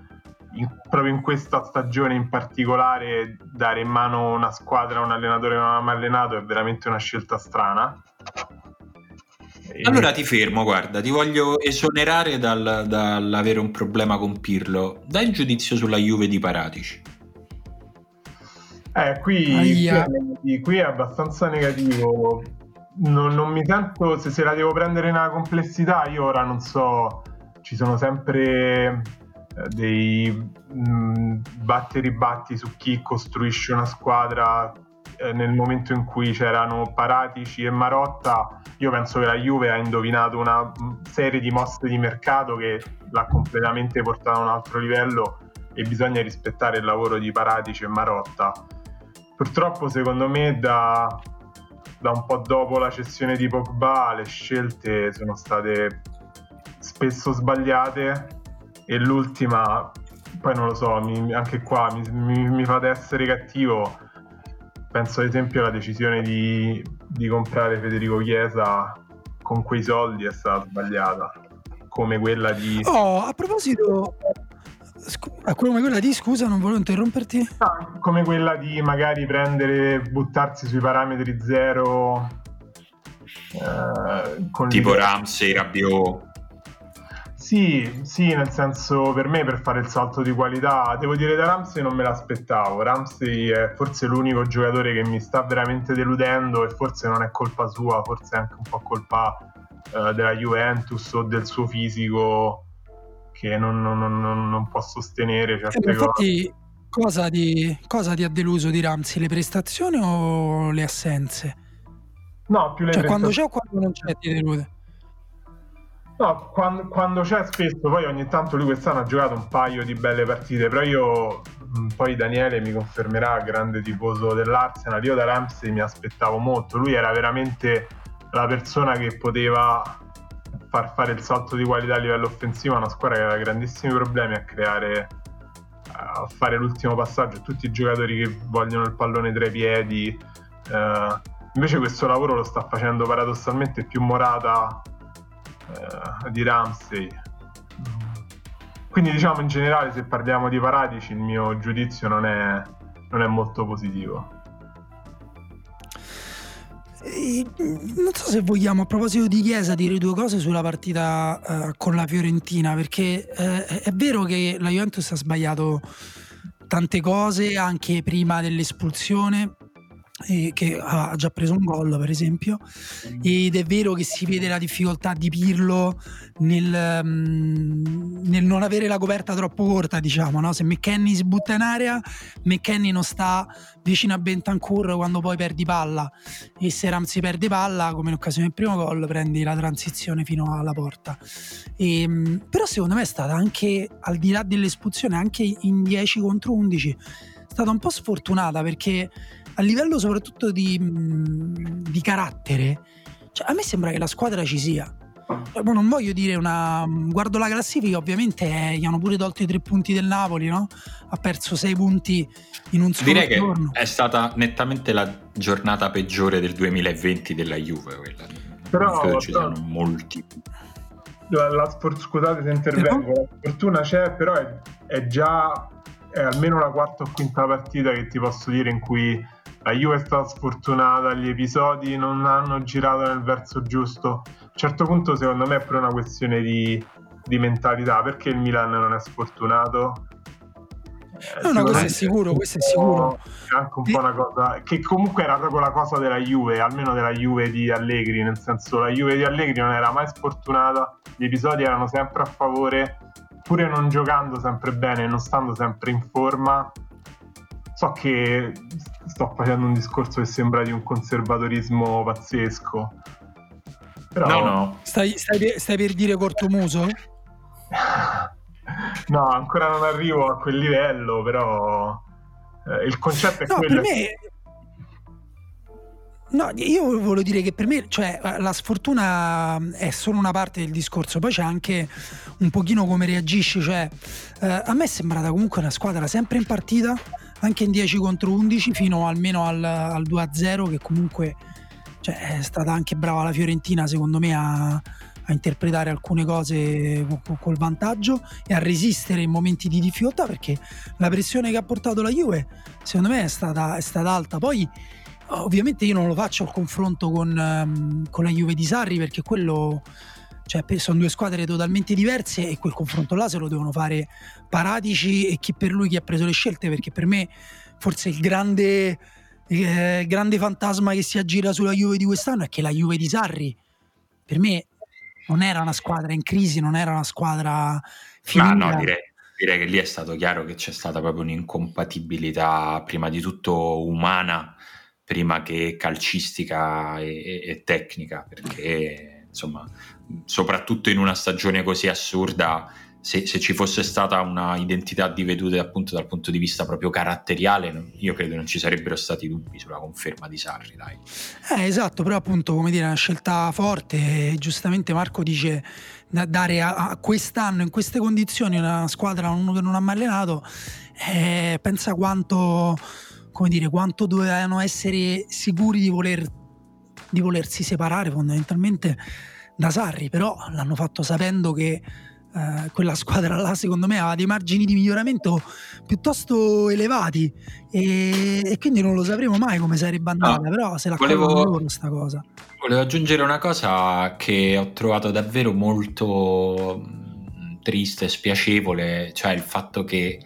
in, proprio in questa stagione in particolare dare in mano una squadra a un allenatore che non ha mai allenato è veramente una scelta strana allora ti fermo, guarda, ti voglio esonerare dal, dall'avere un problema con Pirlo. Dai il giudizio sulla Juve di Paratici. Eh, qui, qui, qui, è abbastanza negativo. Non, non, mi sento, se, se la devo prendere nella complessità, io ora non so, ci sono sempre dei mh, mm, batti e ribatti su chi costruisce una squadra eh, nel momento in cui c'erano Paratici e Marotta, io penso che la Juve ha indovinato una serie di mosse di mercato che l'ha completamente portato a un altro livello e bisogna rispettare il lavoro di Paratici e Marotta. Purtroppo secondo me da, da un po' dopo la cessione di Pogba le scelte sono state spesso sbagliate e l'ultima, poi non lo so, mi, anche qua mi, mi, mi fate essere cattivo, penso ad esempio alla decisione di, di comprare Federico Chiesa con quei soldi è stata sbagliata, come quella di... Oh, a proposito, come quella di scusa, non volevo interromperti. Ah, come quella di magari prendere, buttarsi sui parametri zero. Eh, tipo Ramsey, Rabiot. Sì, sì, nel senso per me per fare il salto di qualità, devo dire da Ramsey non me l'aspettavo. Ramsey è forse l'unico giocatore che mi sta veramente deludendo e forse non è colpa sua, forse è anche un po' colpa uh, della Juventus o del suo fisico che non, non, non, non può sostenere certe eh, infatti, cose. Cosa ti, cosa ti ha deluso di Ramsey? Le prestazioni o le assenze? No, più le cioè, prestazioni. quando c'è o quando non c'è ti delude? No, quando, quando, c'è spesso, poi ogni tanto lui quest'anno ha giocato un paio di belle partite, però io, poi Daniele mi confermerà, grande tifoso dell'Arsenal, io da Ramsey mi aspettavo molto, lui era veramente la persona che poteva far fare il salto di qualità a livello offensivo a una squadra che aveva grandissimi problemi a creare, a fare l'ultimo passaggio, tutti i giocatori che vogliono il pallone tra i piedi, eh, invece questo lavoro lo sta facendo paradossalmente più Morata eh, di Ramsey. Quindi diciamo in generale se parliamo di Paratici il mio giudizio non è, non è molto positivo. Non so se vogliamo a proposito di Chiesa dire due cose sulla partita uh, con la Fiorentina perché uh, è vero che la Juventus ha sbagliato tante cose anche prima dell'espulsione che ha già preso un gol per esempio. Ed è vero che si vede la difficoltà di Pirlo nel, um, nel non avere la coperta troppo corta diciamo no? se McKenny si butta in area McKenny non sta vicino a Bentancur quando poi perdi palla. E se Ramsey perde palla come in occasione del primo gol prendi la transizione fino alla porta. E, um, però secondo me è stata anche al di là dell'espulsione anche in 10 contro 11 è stata un po' sfortunata perché a livello soprattutto di, di carattere, cioè, a me sembra che la squadra ci sia. Cioè, non voglio dire una. Guardo la classifica, ovviamente eh, gli hanno pure tolto i tre punti del Napoli, no? Ha perso sei punti in un solo Direi giorno. che è stata nettamente la giornata peggiore del 2020 della Juve. Quella. Però, credo ci siano molti. La, la, scusate se intervengo, la fortuna c'è, però è, è già è almeno la quarta o quinta partita che ti posso dire in cui la Juve è stata sfortunata, gli episodi non hanno girato nel verso giusto. A un certo punto secondo me è pure una questione di, di mentalità, perché il Milan non è sfortunato? No, no, questo è sicuro, questo è sicuro. È anche un po' una cosa che comunque era proprio la cosa della Juve, almeno della Juve di Allegri, nel senso la Juve di Allegri non era mai sfortunata, gli episodi erano sempre a favore pure non giocando sempre bene, non stando sempre in forma, so che sto facendo un discorso che sembra di un conservatorismo pazzesco. Però... No, no. Stai, stai, stai per dire cortomuso? no, ancora non arrivo a quel livello, però eh, il concetto è no, quello. Per me... No, io volevo dire che per me cioè, la sfortuna è solo una parte del discorso, poi c'è anche un pochino come reagisci, cioè, eh, a me è sembrata comunque una squadra sempre in partita, anche in 10 contro 11 fino almeno al, al 2-0 che comunque cioè, è stata anche brava la Fiorentina secondo me a, a interpretare alcune cose col vantaggio e a resistere in momenti di difficoltà perché la pressione che ha portato la Juve secondo me è stata, è stata alta. Poi ovviamente io non lo faccio al confronto con, um, con la Juve di Sarri perché quello cioè sono due squadre totalmente diverse e quel confronto là se lo devono fare Paratici e chi per lui chi ha preso le scelte perché per me forse il grande, eh, grande fantasma che si aggira sulla Juve di quest'anno è che la Juve di Sarri per me non era una squadra in crisi, non era una squadra finita. Ma no, direi, direi che lì è stato chiaro che c'è stata proprio un'incompatibilità prima di tutto umana prima che calcistica e, e, tecnica perché insomma soprattutto in una stagione così assurda, se, se, ci fosse stata una identità di vedute appunto dal punto di vista proprio caratteriale, io credo non ci sarebbero stati dubbi sulla conferma di Sarri. Dai. Eh, esatto, però appunto come dire, è una scelta forte. Giustamente Marco dice da dare a, a, quest'anno in queste condizioni una squadra uno che non ha mai allenato, eh, pensa quanto, come dire, quanto dovevano essere sicuri di, voler, di volersi separare fondamentalmente da Sarri, però l'hanno fatto sapendo che eh, quella squadra là secondo me aveva dei margini di miglioramento piuttosto elevati e, e quindi non lo sapremo mai come sarebbe andata, no, però se la volevo, loro sta cosa. Volevo aggiungere una cosa che ho trovato davvero molto mm, triste e spiacevole, cioè il fatto che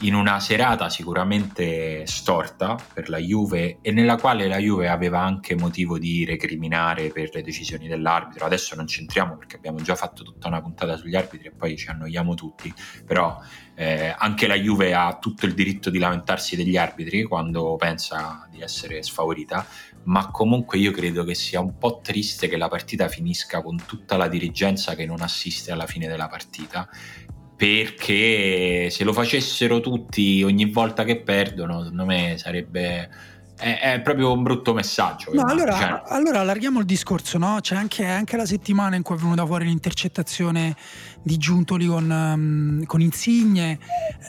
in una serata sicuramente storta per la Juve e nella quale la Juve aveva anche motivo di recriminare per le decisioni dell'arbitro. Adesso non c'entriamo perché abbiamo già fatto tutta una puntata sugli arbitri e poi ci annoiamo tutti, però eh, anche la Juve ha tutto il diritto di lamentarsi degli arbitri quando pensa di essere sfavorita, ma comunque io credo che sia un po' triste che la partita finisca con tutta la dirigenza che non assiste alla fine della partita perché se lo facessero tutti ogni volta che perdono, secondo me sarebbe è, è proprio un brutto messaggio. No, allora, cioè... allora, allarghiamo il discorso, no? C'è anche, anche, la settimana in cui è venuta fuori l'intercettazione di Giuntoli con, um, con Insigne,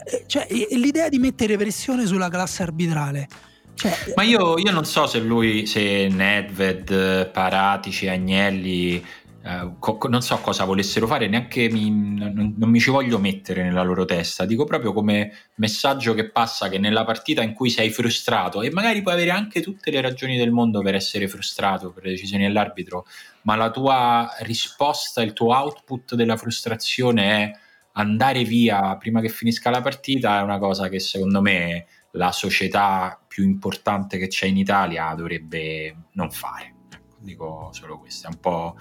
eh, cioè l'idea di mettere pressione sulla classe arbitrale. Cioè, Ma io, io, non so se lui, se Nedved, Paratici, Agnelli Uh, co- non so cosa volessero fare, neanche mi, non, non, mi ci voglio mettere nella loro testa. Dico proprio come messaggio che passa che nella partita in cui sei frustrato e magari puoi avere anche tutte le ragioni del mondo per essere frustrato per le decisioni dell'arbitro, ma la tua risposta, il tuo output della frustrazione è andare via prima che finisca la partita, è una cosa che secondo me la società più importante che c'è in Italia dovrebbe non fare. Dico solo questo, è un po'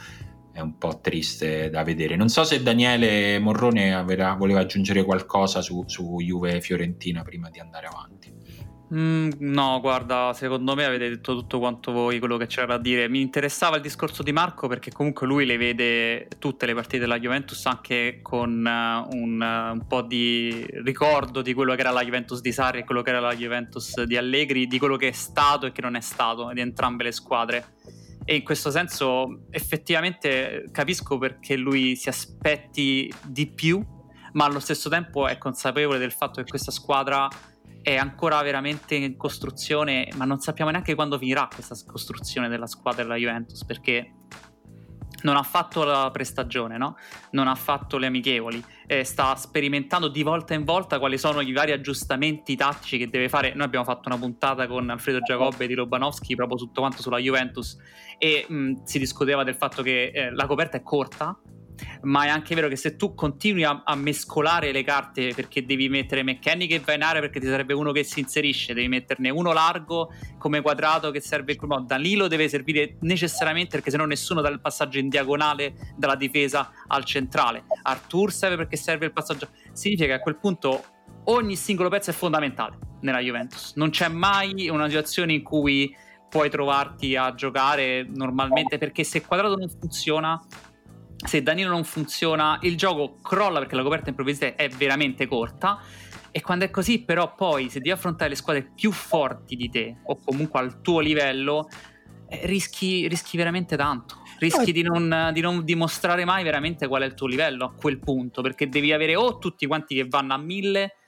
è un po' triste da vedere. Non so se Daniele Morrone aveva, voleva aggiungere qualcosa su, su Juve Fiorentina prima di andare avanti. Mm, no, guarda, secondo me avete detto tutto quanto voi quello che c'era da dire. Mi interessava il discorso di Marco perché comunque lui le vede tutte le partite della Juventus anche con uh, un, uh, un, po' di ricordo di quello che era la Juventus di Sarri e quello che era la Juventus di Allegri, di quello che è stato e che non è stato di entrambe le squadre e in questo senso effettivamente capisco perché lui si aspetti di più, ma allo stesso tempo è consapevole del fatto che questa squadra è ancora veramente in costruzione, ma non sappiamo neanche quando finirà questa costruzione della squadra della Juventus, perché non ha fatto la prestagione, no? non ha fatto le amichevoli, eh, sta sperimentando di volta in volta quali sono i vari aggiustamenti tattici che deve fare. Noi abbiamo fatto una puntata con Alfredo Giacobbe di Robanowski proprio tutto quanto sulla Juventus e mh, si discuteva del fatto che eh, la coperta è corta, ma è anche vero che se tu continui a, a, mescolare le carte perché devi mettere McKenny che va in area perché ti sarebbe uno che si inserisce, devi metterne uno largo come quadrato che serve no, Danilo deve servire necessariamente perché sennò nessuno dà il passaggio in diagonale dalla difesa al centrale. Artur serve perché serve il passaggio. Significa che a quel punto ogni singolo pezzo è fondamentale nella Juventus. Non c'è mai una situazione in cui puoi trovarti a giocare normalmente perché se il quadrato non funziona se Danilo non funziona il gioco crolla perché la coperta improvvisata è veramente corta. E quando è così però poi se devi affrontare le squadre più forti di te o comunque al tuo livello eh, rischi, rischi veramente tanto. Rischi di non, di non, dimostrare mai veramente qual è il tuo livello a quel punto perché devi avere o tutti quanti che vanno a mille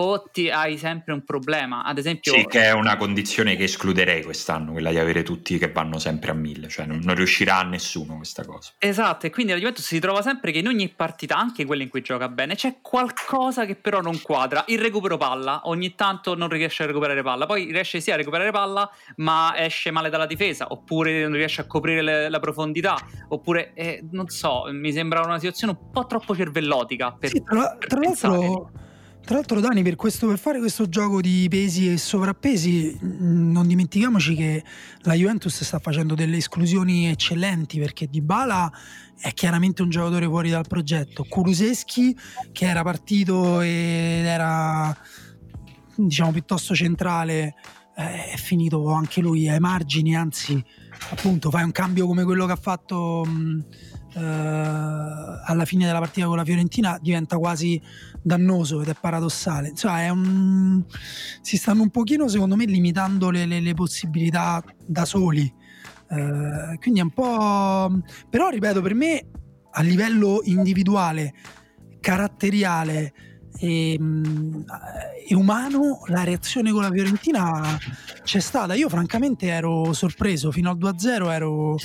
o ti hai sempre un problema. Ad esempio, sì, che è una condizione che escluderei quest'anno, quella di avere tutti che vanno sempre a mille, cioè non, non riuscirà a nessuno questa cosa. Esatto, e quindi la Juventus si trova sempre che in ogni partita, anche quella in cui gioca bene, c'è qualcosa che però non quadra. Il recupero palla, ogni tanto non riesce a recuperare palla, poi riesce sì a recuperare palla, ma esce male dalla difesa, oppure non riesce a coprire le, la profondità, oppure eh, non so, mi sembra una situazione un po' troppo cervellotica per, sì, tra, per tra l'altro tra l'altro, Dani, per, questo, per, fare questo gioco di pesi e sovrappesi, mm, non dimentichiamoci che la Juventus sta facendo delle esclusioni eccellenti perché Dybala è chiaramente un giocatore fuori dal progetto. Kuluseschi, che era partito ed era diciamo piuttosto centrale, eh, è finito anche lui ai margini, anzi, appunto, fai un cambio come quello che ha fatto. Mh, mm, eh, alla fine della partita con la Fiorentina diventa quasi dannoso ed è paradossale. Insomma, è un... si stanno un pochino, secondo me, limitando le, le, le possibilità da soli. Eh, quindi è un po'. Però, ripeto, per me a livello individuale, caratteriale e, e, umano, la reazione con la Fiorentina c'è stata. Io, francamente, ero sorpreso fino al 2-0, ero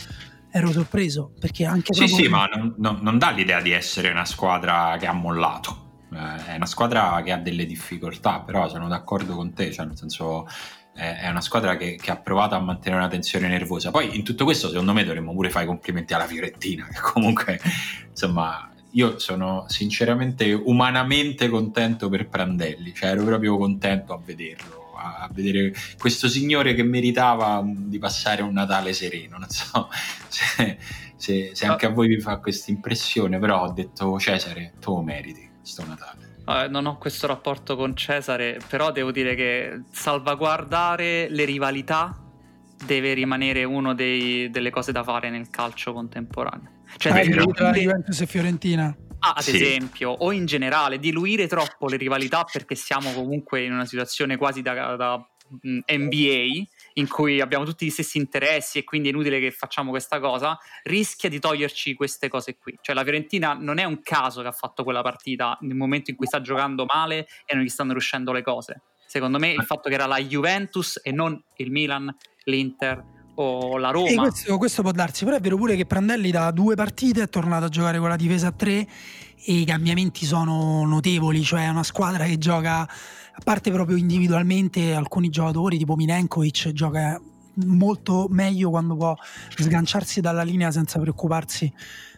ero sorpreso perché anche sì sì ma non, non, non, dà l'idea di essere una squadra che ha mollato. Eh, è una squadra che ha delle difficoltà però sono d'accordo con te cioè nel senso è una squadra che, che, ha provato a mantenere una tensione nervosa. Poi in tutto questo secondo me dovremmo pure fare i complimenti alla Fiorentina che comunque insomma io sono sinceramente umanamente contento per Prandelli cioè ero proprio contento a vederlo a, vedere questo signore che meritava di passare un Natale sereno. Non so se, se, se anche a voi vi fa questa impressione, però ho detto Cesare, tu meriti questo Natale. Uh, non ho questo rapporto con Cesare, però devo dire che salvaguardare le rivalità deve rimanere una delle cose da fare nel calcio contemporaneo. Cioè, ah, tra Juventus e Fiorentina ad sì. esempio, o in generale, diluire troppo le rivalità perché siamo comunque in una situazione quasi da, da NBA in cui abbiamo tutti gli stessi interessi e quindi è inutile che facciamo questa cosa, rischia di toglierci queste cose qui. Cioè la Fiorentina non è un caso che ha fatto quella partita nel momento in cui sta giocando male e non gli stanno riuscendo le cose. Secondo me il fatto che era la Juventus e non il Milan, l'Inter o la Roma. Questo, questo, può darsi, però è vero pure che Prandelli da due partite è tornato a giocare con la difesa a tre e i cambiamenti sono notevoli, cioè è una squadra che gioca, a parte proprio individualmente, alcuni giocatori tipo Milenkovic gioca molto meglio quando può sganciarsi dalla linea senza preoccuparsi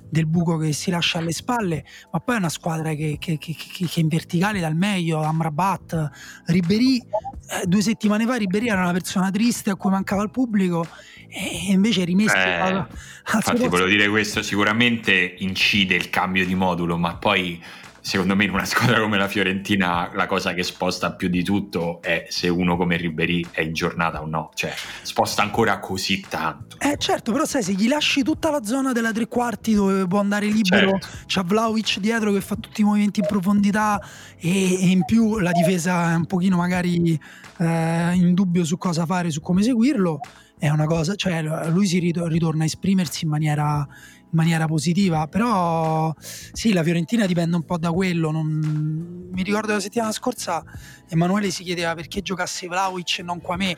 del buco che si lascia alle spalle, ma poi è una squadra che, che, che, che in verticale dal meglio, Amrabat, Ribery, eh, due settimane fa Ribery era una persona triste a cui mancava il pubblico e invece è rimesso eh, al, al infatti volevo dire questo sicuramente incide il cambio di modulo ma poi secondo me in una squadra come la Fiorentina la cosa che sposta più di tutto è se uno come Ribery è in giornata o no, cioè sposta ancora così tanto. Eh certo, però sai, se gli lasci tutta la zona della tre quarti dove può andare libero, certo. c'ha Vlaovic dietro che fa tutti i movimenti in profondità e, e in più la difesa è un pochino magari eh, in dubbio su cosa fare, su come seguirlo, è una cosa, cioè lui si ritorna a esprimersi in maniera in maniera positiva, però sì, la Fiorentina dipende un po' da quello. Non... Mi ricordo la settimana scorsa Emanuele si chiedeva perché giocasse Vlaovic e non Quamè.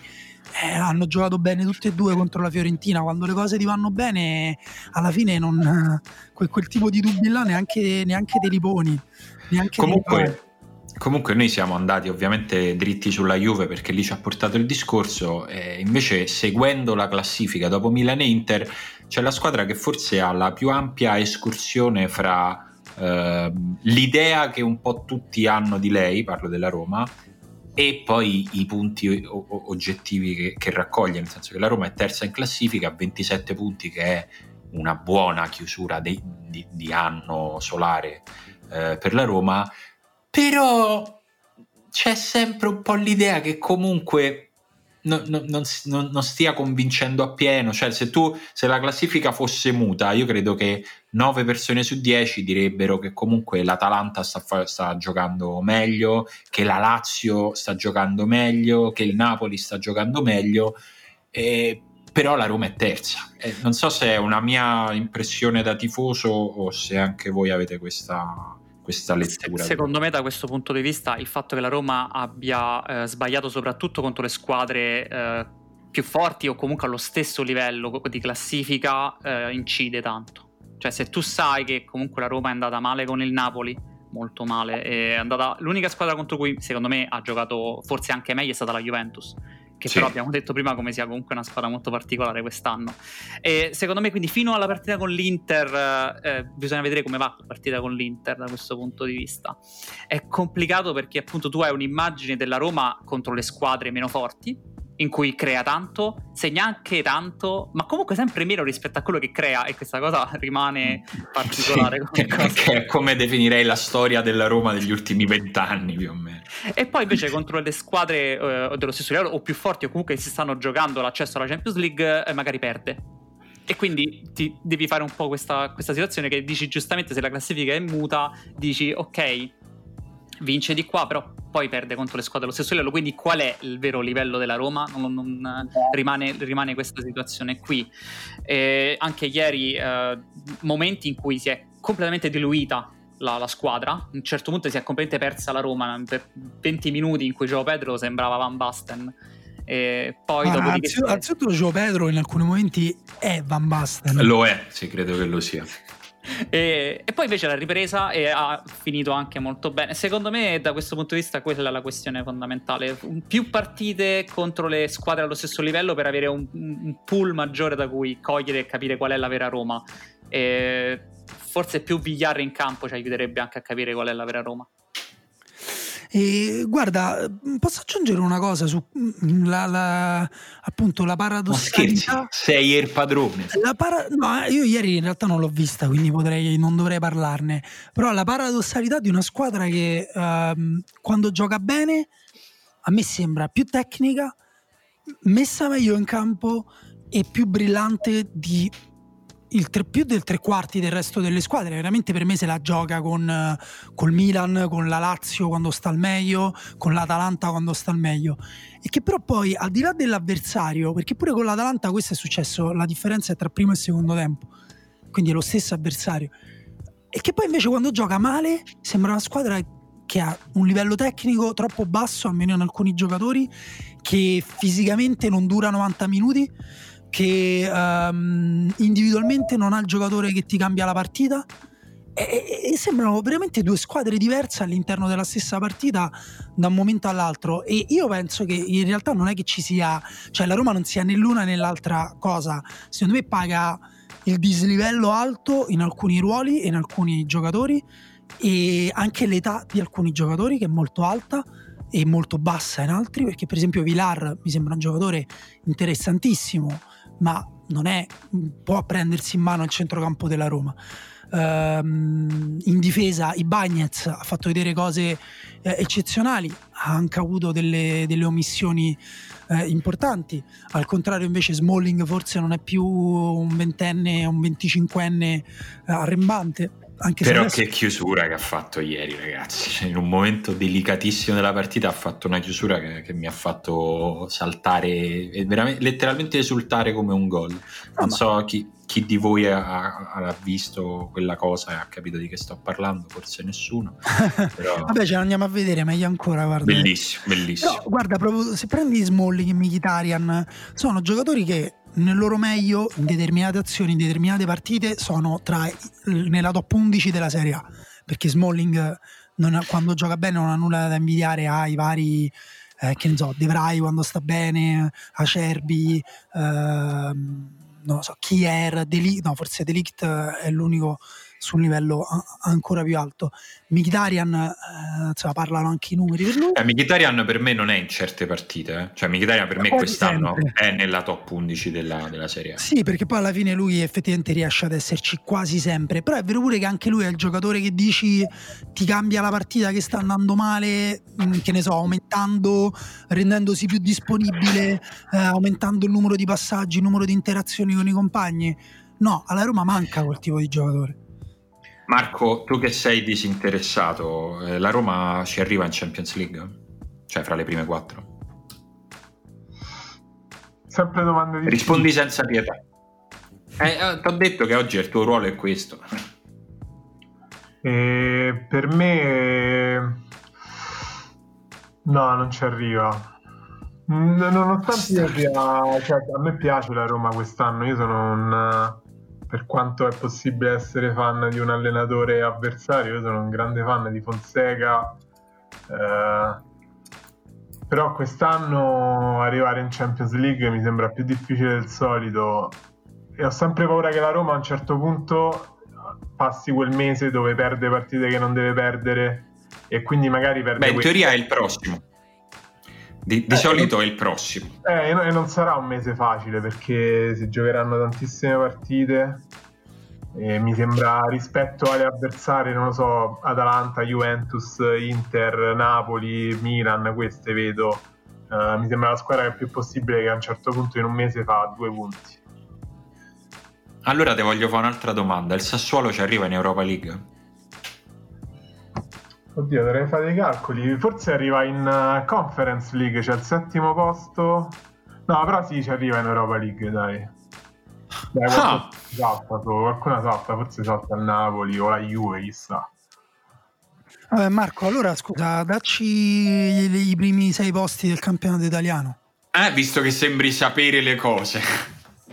Eh, hanno giocato bene tutte e due contro la Fiorentina. Quando le cose ti vanno bene, alla fine non, quel, quel tipo di dubbi là neanche, neanche te li poni. Neanche Comunque, Comunque noi siamo andati ovviamente dritti sulla Juve perché lì ci ha portato il discorso, e invece seguendo la classifica dopo Milan e Inter c'è la squadra che forse ha la più ampia escursione fra eh, l'idea che un po' tutti hanno di lei, parlo della Roma, e poi i punti o- o- oggettivi che-, che raccoglie, nel senso che la Roma è terza in classifica, a 27 punti che è una buona chiusura di, di, di anno solare eh, per la Roma, però c'è sempre un po' l'idea che comunque No, no, non, non, non, stia convincendo appieno. Cioè, se tu se la classifica fosse muta, io credo che 9 persone su 10 direbbero che comunque l'Atalanta sta, sta, giocando meglio, che la Lazio sta giocando meglio, che il Napoli sta giocando meglio. Eh, però la Roma è terza. Eh, non so se è una mia impressione da tifoso o se anche voi avete questa, questa lettura. Secondo me da questo punto di vista il fatto che la Roma abbia eh, sbagliato soprattutto contro le squadre eh, più forti o comunque allo stesso livello di classifica eh, incide tanto. Cioè se tu sai che comunque la Roma è andata male con il Napoli, molto male, è andata... l'unica squadra contro cui secondo me ha giocato forse anche meglio è stata la Juventus che sì. però abbiamo detto prima come sia comunque una squadra molto particolare quest'anno. E secondo me quindi fino alla partita con l'Inter eh, bisogna vedere come va la partita con l'Inter da questo punto di vista. È complicato perché appunto tu hai un'immagine della Roma contro le squadre meno forti, in cui crea tanto, segna anche tanto, ma comunque sempre meno rispetto a quello che crea e questa cosa rimane particolare. Sì, che è come definirei la storia della Roma degli ultimi vent'anni più o meno. E poi invece contro le squadre eh, dello stesso livello o più forti o comunque si stanno giocando l'accesso alla Champions League, eh, magari perde. E quindi ti devi fare un po' questa, questa situazione che dici giustamente se la classifica è muta, dici ok, vince di qua, però poi perde contro le squadre allo stesso livello. Quindi, qual è il vero livello della Roma? Non, non rimane, rimane, questa situazione qui. E anche ieri, eh, momenti in cui si è completamente diluita la, la, squadra. A un certo punto si è completamente persa la Roma. Per 20 minuti in cui Gio Pedro sembrava Van Basten. E poi ah, dopo anzitutto Gio Pedro in alcuni momenti è Van Basten. Lo è, sì, credo che lo sia. E, e, poi invece l'ha ripresa e ha finito anche molto bene. Secondo me, da questo punto di vista, quella è la questione fondamentale. Più partite contro le squadre allo stesso livello per avere un, un pool maggiore da cui cogliere e capire qual è la vera Roma. E forse più Vigliare in campo ci aiuterebbe anche a capire qual è la vera Roma. E guarda, posso aggiungere una cosa su mm, la, la, appunto la paradossalità. sei il padrone. Para... No, io ieri in realtà non l'ho vista, quindi potrei, non dovrei parlarne. Però la paradossalità di una squadra che uh, quando gioca bene a me sembra più tecnica, messa meglio in campo e più brillante di tre, più del tre quarti del resto delle squadre. Veramente per me se la gioca con col Milan, con la Lazio quando sta al meglio, con l'Atalanta quando sta al meglio. E che però poi al di là dell'avversario, perché pure con l'Atalanta questo è successo, la differenza è tra primo e secondo tempo, quindi è lo stesso avversario. E che poi invece quando gioca male sembra una squadra che ha un livello tecnico troppo basso, almeno in alcuni giocatori, che fisicamente non dura 90 minuti che um, individualmente non ha il giocatore che ti cambia la partita. E, e, sembrano veramente due squadre diverse all'interno della stessa partita da un momento all'altro. E io penso che in realtà non è che ci sia cioè la Roma non sia né l'una né l'altra cosa. Secondo me paga il dislivello alto in alcuni ruoli e in alcuni giocatori e anche l'età di alcuni giocatori che è molto alta e molto bassa in altri perché per esempio Vilar mi sembra un giocatore interessantissimo ma non è, può prendersi in mano il centrocampo della Roma. Um, in difesa Ibagnez ha fatto vedere cose eh, eccezionali, ha anche avuto delle, delle omissioni eh, importanti. Al contrario, invece, Smalling forse non è più un ventenne, un venticinquenne eh, arrembante. Anche Però adesso... che chiusura che ha fatto ieri, ragazzi. Cioè, in un momento delicatissimo della partita ha fatto una chiusura che, che mi ha fatto saltare letteralmente esultare come un gol. Non ah, so chi, chi, di voi ha, ha, visto quella cosa e ha capito di che sto parlando, forse nessuno. Però... Vabbè, ce l'andiamo a vedere meglio ancora. Guarda. Bellissimo, bellissimo. Però, guarda, proprio se prendi Smalling e Mkhitaryan, sono giocatori che nel loro meglio in determinate azioni, in determinate partite sono tra, nella top 11 della Serie A. Perché Smalling ha, quando gioca bene non ha nulla da invidiare ai vari eh, che ne so, De quando sta bene Acerbi eh, non so, Kier Delict, no forse Delict è l'unico su un livello ancora più alto. Mkhitaryan, eh, insomma, parlano anche i numeri per lui. Eh, Mkhitaryan per me non è in certe partite, eh. cioè Mkhitaryan per me quest'anno è nella top 11 della, della Serie A. Sì, perché poi alla fine lui effettivamente riesce ad esserci quasi sempre. Però è vero pure che anche lui è il giocatore che dici ti cambia la partita che sta andando male, mh, che ne so, aumentando, rendendosi più disponibile, eh, aumentando il numero di passaggi, il numero di interazioni con i compagni. No, alla Roma manca quel tipo di giocatore. Marco, tu che sei disinteressato, eh, la Roma ci arriva in Champions League? Cioè fra le prime quattro? Sempre domande di Rispondi senza pietà. Eh, ti ho detto che oggi il tuo ruolo è questo. E per me no, non ci arriva. Mm, Nonostante io sia, cioè, a me piace la Roma quest'anno, io sono un per quanto è possibile essere fan di un allenatore avversario, io sono un grande fan di Fonseca. eh, però quest'anno arrivare in Champions League mi sembra più difficile del solito e ho sempre paura che la Roma a un certo punto passi quel mese dove perde partite che non deve perdere e quindi magari perde Beh, in teoria è il prossimo. Di, di Eh, solito è il prossimo. Eh, e no- non sarà un mese facile perché si giocheranno tantissime partite e mi sembra rispetto alle avversarie, non lo so, Atalanta, Juventus, Inter, Napoli, Milan, queste vedo. eh, mi sembra la squadra che è più possibile che a un certo punto in un mese fa due punti. Allora ti voglio fare un'altra domanda. Il Sassuolo ci arriva in Europa League? Oddio, dovrei fare dei calcoli. Forse arriva in eh, Conference League, c'è il settimo posto. No, però sì, ci arriva in Europa League, dai. Dai, qualcuno Ah. salta, qualcuno salta, forse salta il Napoli o la Juve, chissà. Vabbè, Marco, allora scusa, dacci i, i primi sei posti del campionato italiano. Eh, visto che sembri sapere le cose.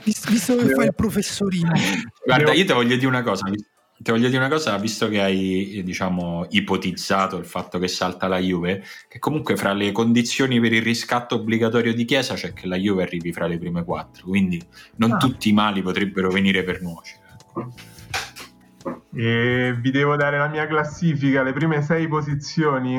Vis- Visto che fai il professorino. Guarda, Io- io ti voglio dire una cosa. Ti voglio dire una cosa, visto che hai, eh, diciamo, ipotizzato il fatto che salta la Juve, che comunque fra le condizioni per il riscatto obbligatorio di Chiesa c'è che la Juve arrivi fra le prime quattro, quindi non Ah. tutti i mali potrebbero venire per nuocere. ecco. E vi devo dare la mia classifica, le prime sei posizioni.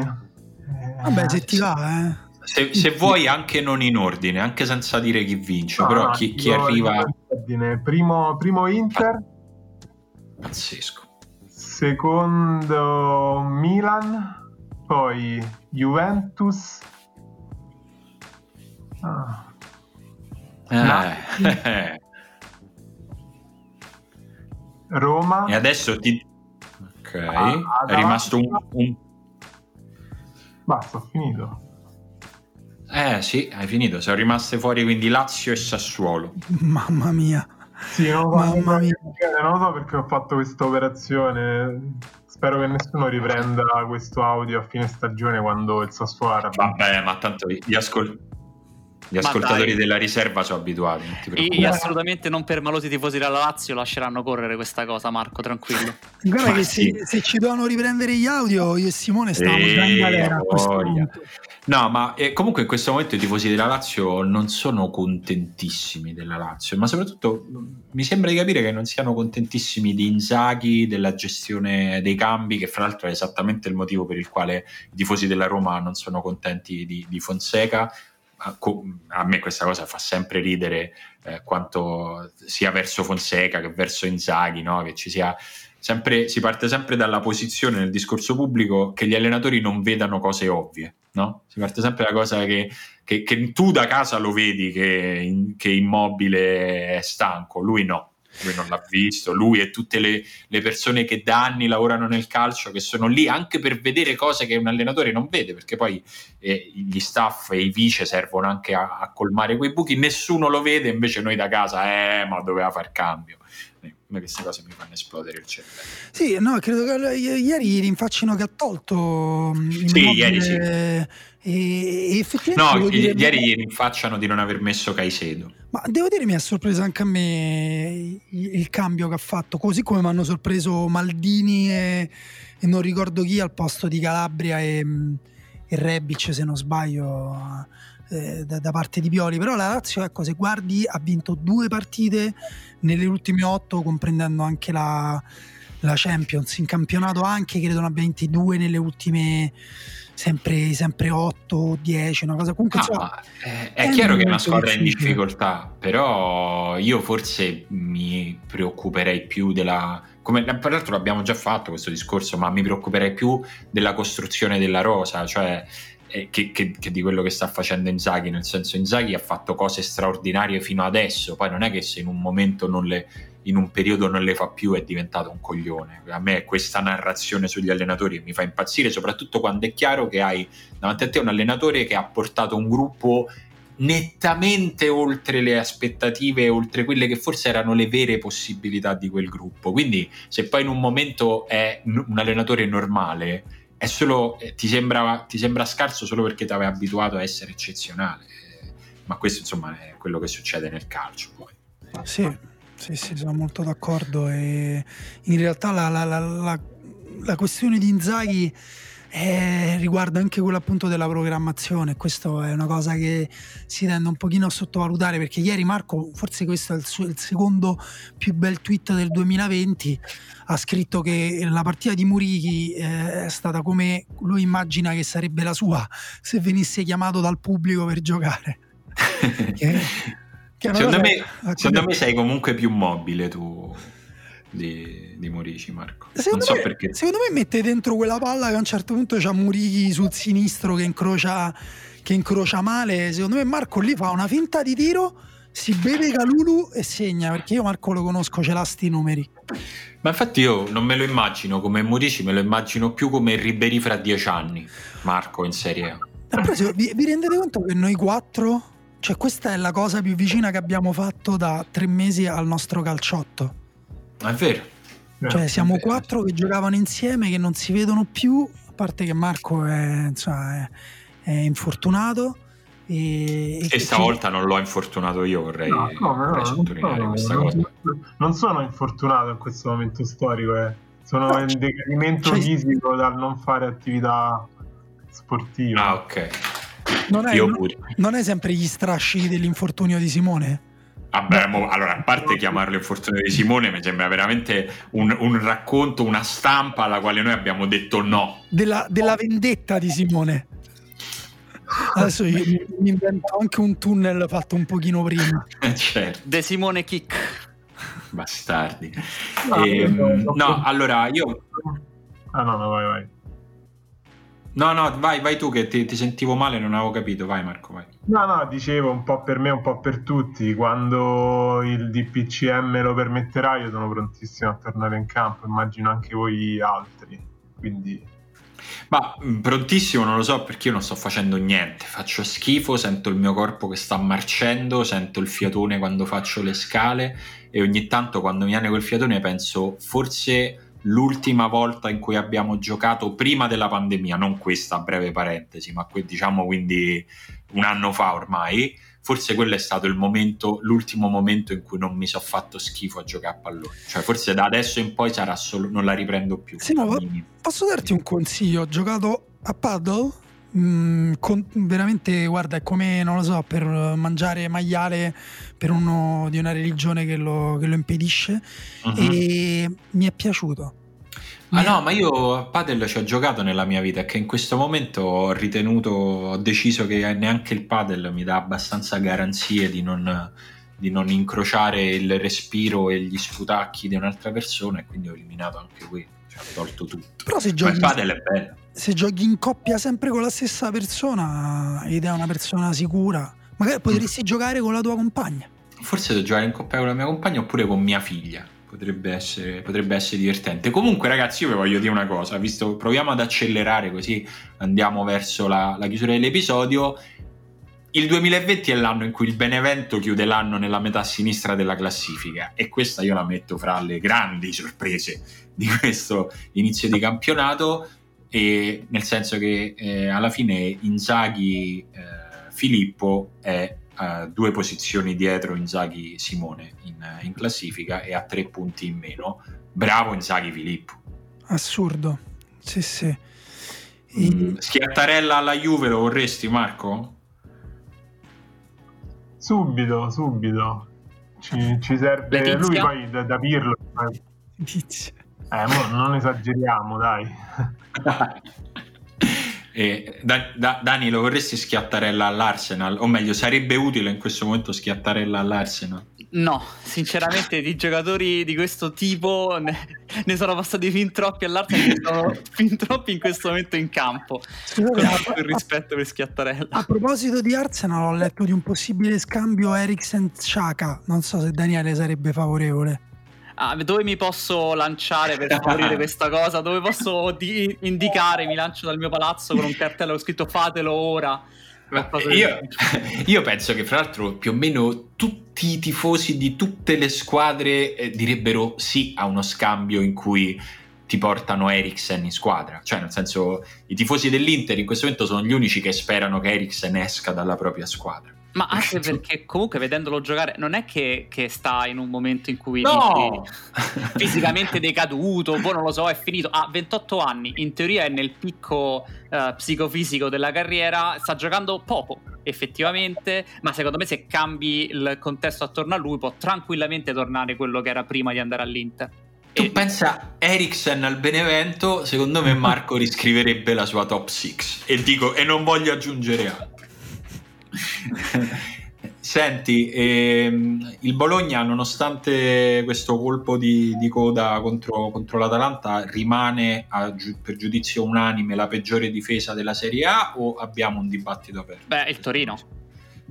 Vabbè, se ti va, eh. Se, se vuoi anche non in ordine, anche senza dire chi vince, no, però chi, chi arriva... dico in ordine. Primo, primo Inter, Pazzesco. secondo Milan, poi Juventus. Ah. Eh, Roma. e adesso ti... Ok, Ah, è rimasto un, un Basta, ho finito. Eh sì, hai finito. Sono rimaste fuori quindi Lazio e Sassuolo. Mamma mia. Sì, non lo, so, Mamma mia. non lo so perché ho fatto questa operazione. Spero che nessuno riprenda questo audio a fine stagione quando il Sassuolo vinto. Vabbè, ma tanto gli, ascol- gli ascoltatori della riserva sono abituati. Non ti E, assolutamente non per malosi tifosi della Lazio lasceranno correre questa cosa, Marco, tranquillo. Guarda Ma che sì. se, se ci dovevano riprendere gli audio, io e Simone stavamo Eh, già in galera a questo voglia. punto. No, ma eh, comunque in questo momento i tifosi della Lazio non sono contentissimi della Lazio, ma soprattutto mh, mi sembra di capire che non siano contentissimi di Inzaghi, della gestione dei cambi, che fra l'altro è esattamente il motivo per il quale i tifosi della Roma non sono contenti di, di Fonseca. A, me questa cosa fa sempre ridere eh, quanto sia verso Fonseca che verso Inzaghi, no? che ci sia sempre, si parte sempre dalla posizione nel discorso pubblico che gli allenatori non vedano cose ovvie, no? Si parte sempre da cosa che, che- che tu da casa lo vedi che, in- che Immobile è stanco, lui no. Lui non l'ha visto, lui e tutte le, le persone che da anni lavorano nel calcio, che sono lì anche per vedere cose che un allenatore non vede, perché poi eh, gli staff e i vice servono anche a, a colmare quei buchi, nessuno lo vede, invece noi da casa, eh, ma doveva far cambio. Eh, A me queste cose mi fanno esplodere il cervello. Sì, no, credo che i- ieri rinfaccino che ha tolto mm, Sì, ieri sì. e, e effettivamente No, i- dire- ieri gli rinfacciano di non aver messo Caicedo. Ma devo dire mi ha sorpreso anche a me il, cambio che ha fatto, così come mi hanno sorpreso Maldini e, e non ricordo chi al posto di Calabria e, e Rebic se non sbaglio eh, da, da parte di Pioli. Però la Lazio, ecco, se guardi ha vinto due partite nelle ultime otto, comprendendo anche la, la Champions in campionato anche, credo ne abbia vinti due nelle ultime sempre, sempre 8 10, una cosa. Comunque... Ah, insomma, è, è, è chiaro che è una squadra in difficoltà, però io forse mi preoccuperei più della... Come, peraltro l'abbiamo già fatto questo discorso, ma mi preoccuperei più della costruzione della rosa, cioè eh, che, che, che, di quello che sta facendo Inzaghi, nel senso Inzaghi ha fatto cose straordinarie fino adesso, poi non è che se in un momento non le in un periodo non le fa più è diventato un coglione. A me questa narrazione sugli allenatori mi fa impazzire, soprattutto quando è chiaro che hai davanti a te un allenatore che ha portato un gruppo nettamente oltre le aspettative, oltre quelle che forse erano le vere possibilità di quel gruppo. Quindi se poi in un momento è un allenatore normale, solo, eh, ti, sembra, ti sembra scarso solo perché ti aveva abituato a essere eccezionale. Ma questo insomma è quello che succede nel calcio poi. Sì, sì, sì, sono molto d'accordo. E in realtà la, la, la, la questione di Inzaghi eh, riguarda anche quello appunto della programmazione. Questo è una cosa che si tende un pochino a sottovalutare perché ieri Marco, forse questo è il, suo, il secondo più bel tweet del 2020, ha scritto che la partita di Murichi eh, è stata come lui immagina che sarebbe la sua se venisse chiamato dal pubblico per giocare. che, secondo, me, secondo me, sei comunque più mobile tu di, di Murici, Marco. Secondo, so me, secondo me mette dentro quella palla che a un certo punto c'ha Murichi sul sinistro che incrocia, che incrocia male. Secondo me Marco lì fa una finta di tiro, si beve Calulu e segna, perché io Marco lo conosco, ce l'ha sti numeri. Ma infatti io non me lo immagino come Murici, me lo immagino più come Riberi fra dieci anni, Marco in Serie A. Però vi, vi rendete conto che noi quattro cioè, questa è la cosa più vicina che abbiamo fatto da tre mesi al nostro calciotto. È vero. Cioè, siamo vero. quattro che giocavano insieme, che non si vedono più, a parte che Marco è, insomma, è, è infortunato. E, e, e stavolta ci... non l'ho infortunato io, vorrei, no, no, vorrei sottolineare no, questa cosa. Non sono infortunato in questo momento storico, eh. sono in decadimento cioè... fisico dal non fare attività sportiva. Ah, ok. Non è, non è sempre gli strascichi dell'infortunio di Simone? Vabbè, mo, allora, a parte chiamarlo infortunio di Simone, mi sembra veramente un, un, racconto, una stampa alla quale noi abbiamo detto no. Della, della vendetta di Simone. Adesso io mi invento anche un tunnel fatto un pochino prima. certo. De Simone Kick. Bastardi. No, ehm, no, allora io... Ah no, no, vai, vai. No, no, vai, vai tu che ti, ti, sentivo male, non avevo capito. Vai Marco, vai. No, no, dicevo un po' per me, un po' per tutti. Quando il DPCM lo permetterà, io sono prontissimo a tornare in campo. Immagino anche voi altri. Quindi ma mm, prontissimo non lo so perché io non sto facendo niente, faccio schifo, sento il mio corpo che sta marcendo, sento il fiatone quando faccio le scale e ogni tanto quando mi viene quel fiatone penso forse l'ultima volta in cui abbiamo giocato prima della pandemia, non questa breve parentesi, ma que- diciamo quindi un anno fa ormai, forse quello è stato il momento, l'ultimo momento in cui non mi sono fatto schifo a giocare a pallone. Cioè, forse da adesso in poi sarà solo, non la riprendo più. Sì, ma posso darti un consiglio? Ho giocato a paddle. Mm, con, veramente, guarda, è come non lo so, per mangiare maiale per uno di una religione che lo, che lo impedisce. Uh-huh. E mi è piaciuto Ah no, ma io a padel ci ho giocato nella mia vita e che in questo momento ho ritenuto, ho deciso che neanche il padel mi dà abbastanza garanzie di non, di non incrociare il respiro e gli sputacchi di un'altra persona e quindi ho eliminato anche qui, tolto tutto. Però se giochi. Se giochi in coppia sempre con la stessa persona ed è una persona sicura, magari potresti mm. giocare con la tua compagna. Forse devo giocare in coppia con la mia compagna oppure con mia figlia potrebbe essere, potrebbe essere divertente. Comunque, ragazzi, io vi voglio dire una cosa: visto proviamo ad accelerare così andiamo verso la, la chiusura dell'episodio. Il 2020 è l'anno in cui il Benevento chiude l'anno nella metà sinistra della classifica e questa io la metto fra le grandi sorprese di questo inizio di campionato e nel senso che eh, alla fine Inzaghi eh, Filippo è uh, due posizioni dietro Inzaghi Simone in, in, classifica e a tre punti in meno. Bravo Inzaghi Filippo. Assurdo, sì sì. Mm, Schiattarella alla Juve lo vorresti Marco? Subito, subito. Ci, ci serve Letizia? lui poi da, da Pirlo. Eh, non esageriamo, dai. E da, da, Dani, lo vorresti schiattarella all'Arsenal? O meglio, sarebbe utile in questo momento schiattarella all'Arsenal? No, sinceramente di giocatori di questo tipo ne, ne sono passati fin troppi all'Arsenal e sono fin troppi in questo momento in campo. Scusate, con tutto il rispetto per Schiattarella. A proposito di Arsenal, ho letto di un possibile scambio Eriksen-Chaka. Non so se Daniele sarebbe favorevole. Ah, dove mi posso lanciare per favorire questa cosa? Dove posso di- indicare? Mi lancio dal mio palazzo con un cartello con scritto fatelo ora. Io, io, penso che fra l'altro più o meno tutti i tifosi di tutte le squadre eh, direbbero sì a uno scambio in cui ti portano Eriksen in squadra. Cioè, nel senso, i tifosi dell'Inter in questo momento sono gli unici che sperano che Eriksen esca dalla propria squadra. Ma anche perché comunque vedendolo giocare non è che, che sta in un momento in cui no! fisicamente decaduto, poi non lo so, è finito. Ha 28 anni, in teoria è nel picco uh, psicofisico della carriera, sta giocando poco effettivamente, ma secondo me se cambi il contesto attorno a lui può tranquillamente tornare quello che era prima di andare all'Inter. Tu e... pensa Eriksen al Benevento, secondo me Marco riscriverebbe la sua top 6 e dico e non voglio aggiungere altro. Senti, ehm, il Bologna, nonostante questo colpo di, di coda contro, contro, l'Atalanta, rimane a, per giudizio unanime la peggiore difesa della Serie A o abbiamo un dibattito aperto? Beh, il Torino.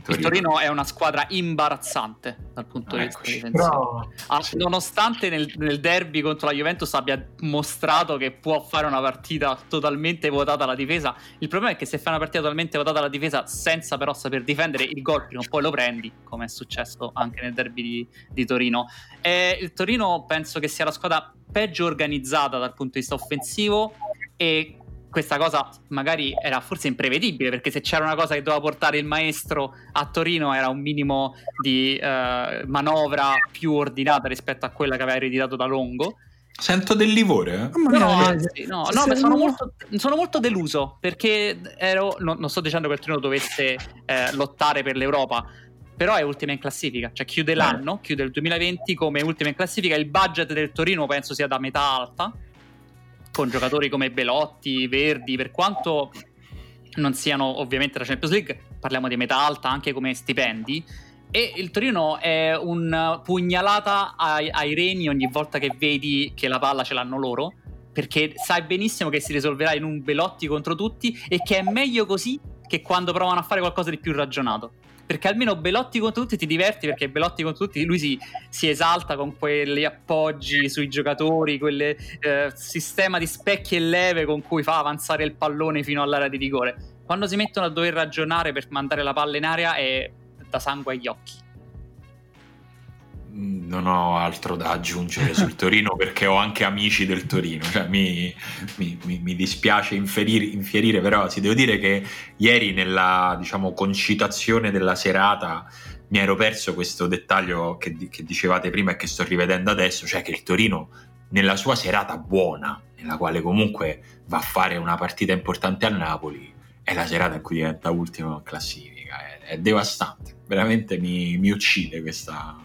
Torino. Il Torino è una squadra imbarazzante dal punto di vista difensivo. Ah, sì. Nonostante nel, nel, derby contro la Juventus abbia mostrato che può fare una partita totalmente votata alla difesa, il problema è che se fai una partita totalmente votata alla difesa senza però saper difendere il gol prima o poi lo prendi, come è successo anche nel derby di, di Torino. E il Torino penso che sia la squadra peggio organizzata dal punto di vista offensivo e questa cosa magari era forse imprevedibile perché se c'era una cosa che doveva portare il maestro a Torino era un minimo di eh, manovra più ordinata rispetto a quella che aveva ereditato da Longo. Sento del livore. Eh? No, no, anzi, no, no ma sono molto, sono molto, deluso perché ero, no, non sto dicendo che il Torino dovesse eh, lottare per l'Europa, però è ultima in classifica, cioè chiude l'anno, chiude il 2020 come ultima in classifica, il budget del Torino penso sia da metà alta con giocatori come Belotti, Verdi, per quanto non siano ovviamente la Champions League, parliamo di metà alta anche come stipendi. E il Torino è un pugnalata ai, ai reni ogni volta che vedi che la palla ce l'hanno loro, perché sai benissimo che si risolverà in un Belotti contro tutti e che è meglio così che quando provano a fare qualcosa di più ragionato perché almeno Belotti contro tutti ti diverti perché Belotti contro tutti lui si, si esalta con quegli appoggi sui giocatori, quel eh, sistema di specchi e leve con cui fa avanzare il pallone fino all'area di rigore. Quando si mettono a dover ragionare per mandare la palla in area è da sangue agli occhi non ho altro da aggiungere sul Torino perché ho anche amici del Torino, cioè, mi, mi, mi, dispiace inferire, infierire, però si devo dire che ieri nella diciamo, concitazione della serata mi ero perso questo dettaglio che, che dicevate prima e che sto rivedendo adesso, cioè che il Torino nella sua serata buona, nella quale comunque va a fare una partita importante a Napoli, è la serata in cui diventa ultimo in classifica, è, è devastante, veramente mi, mi uccide questa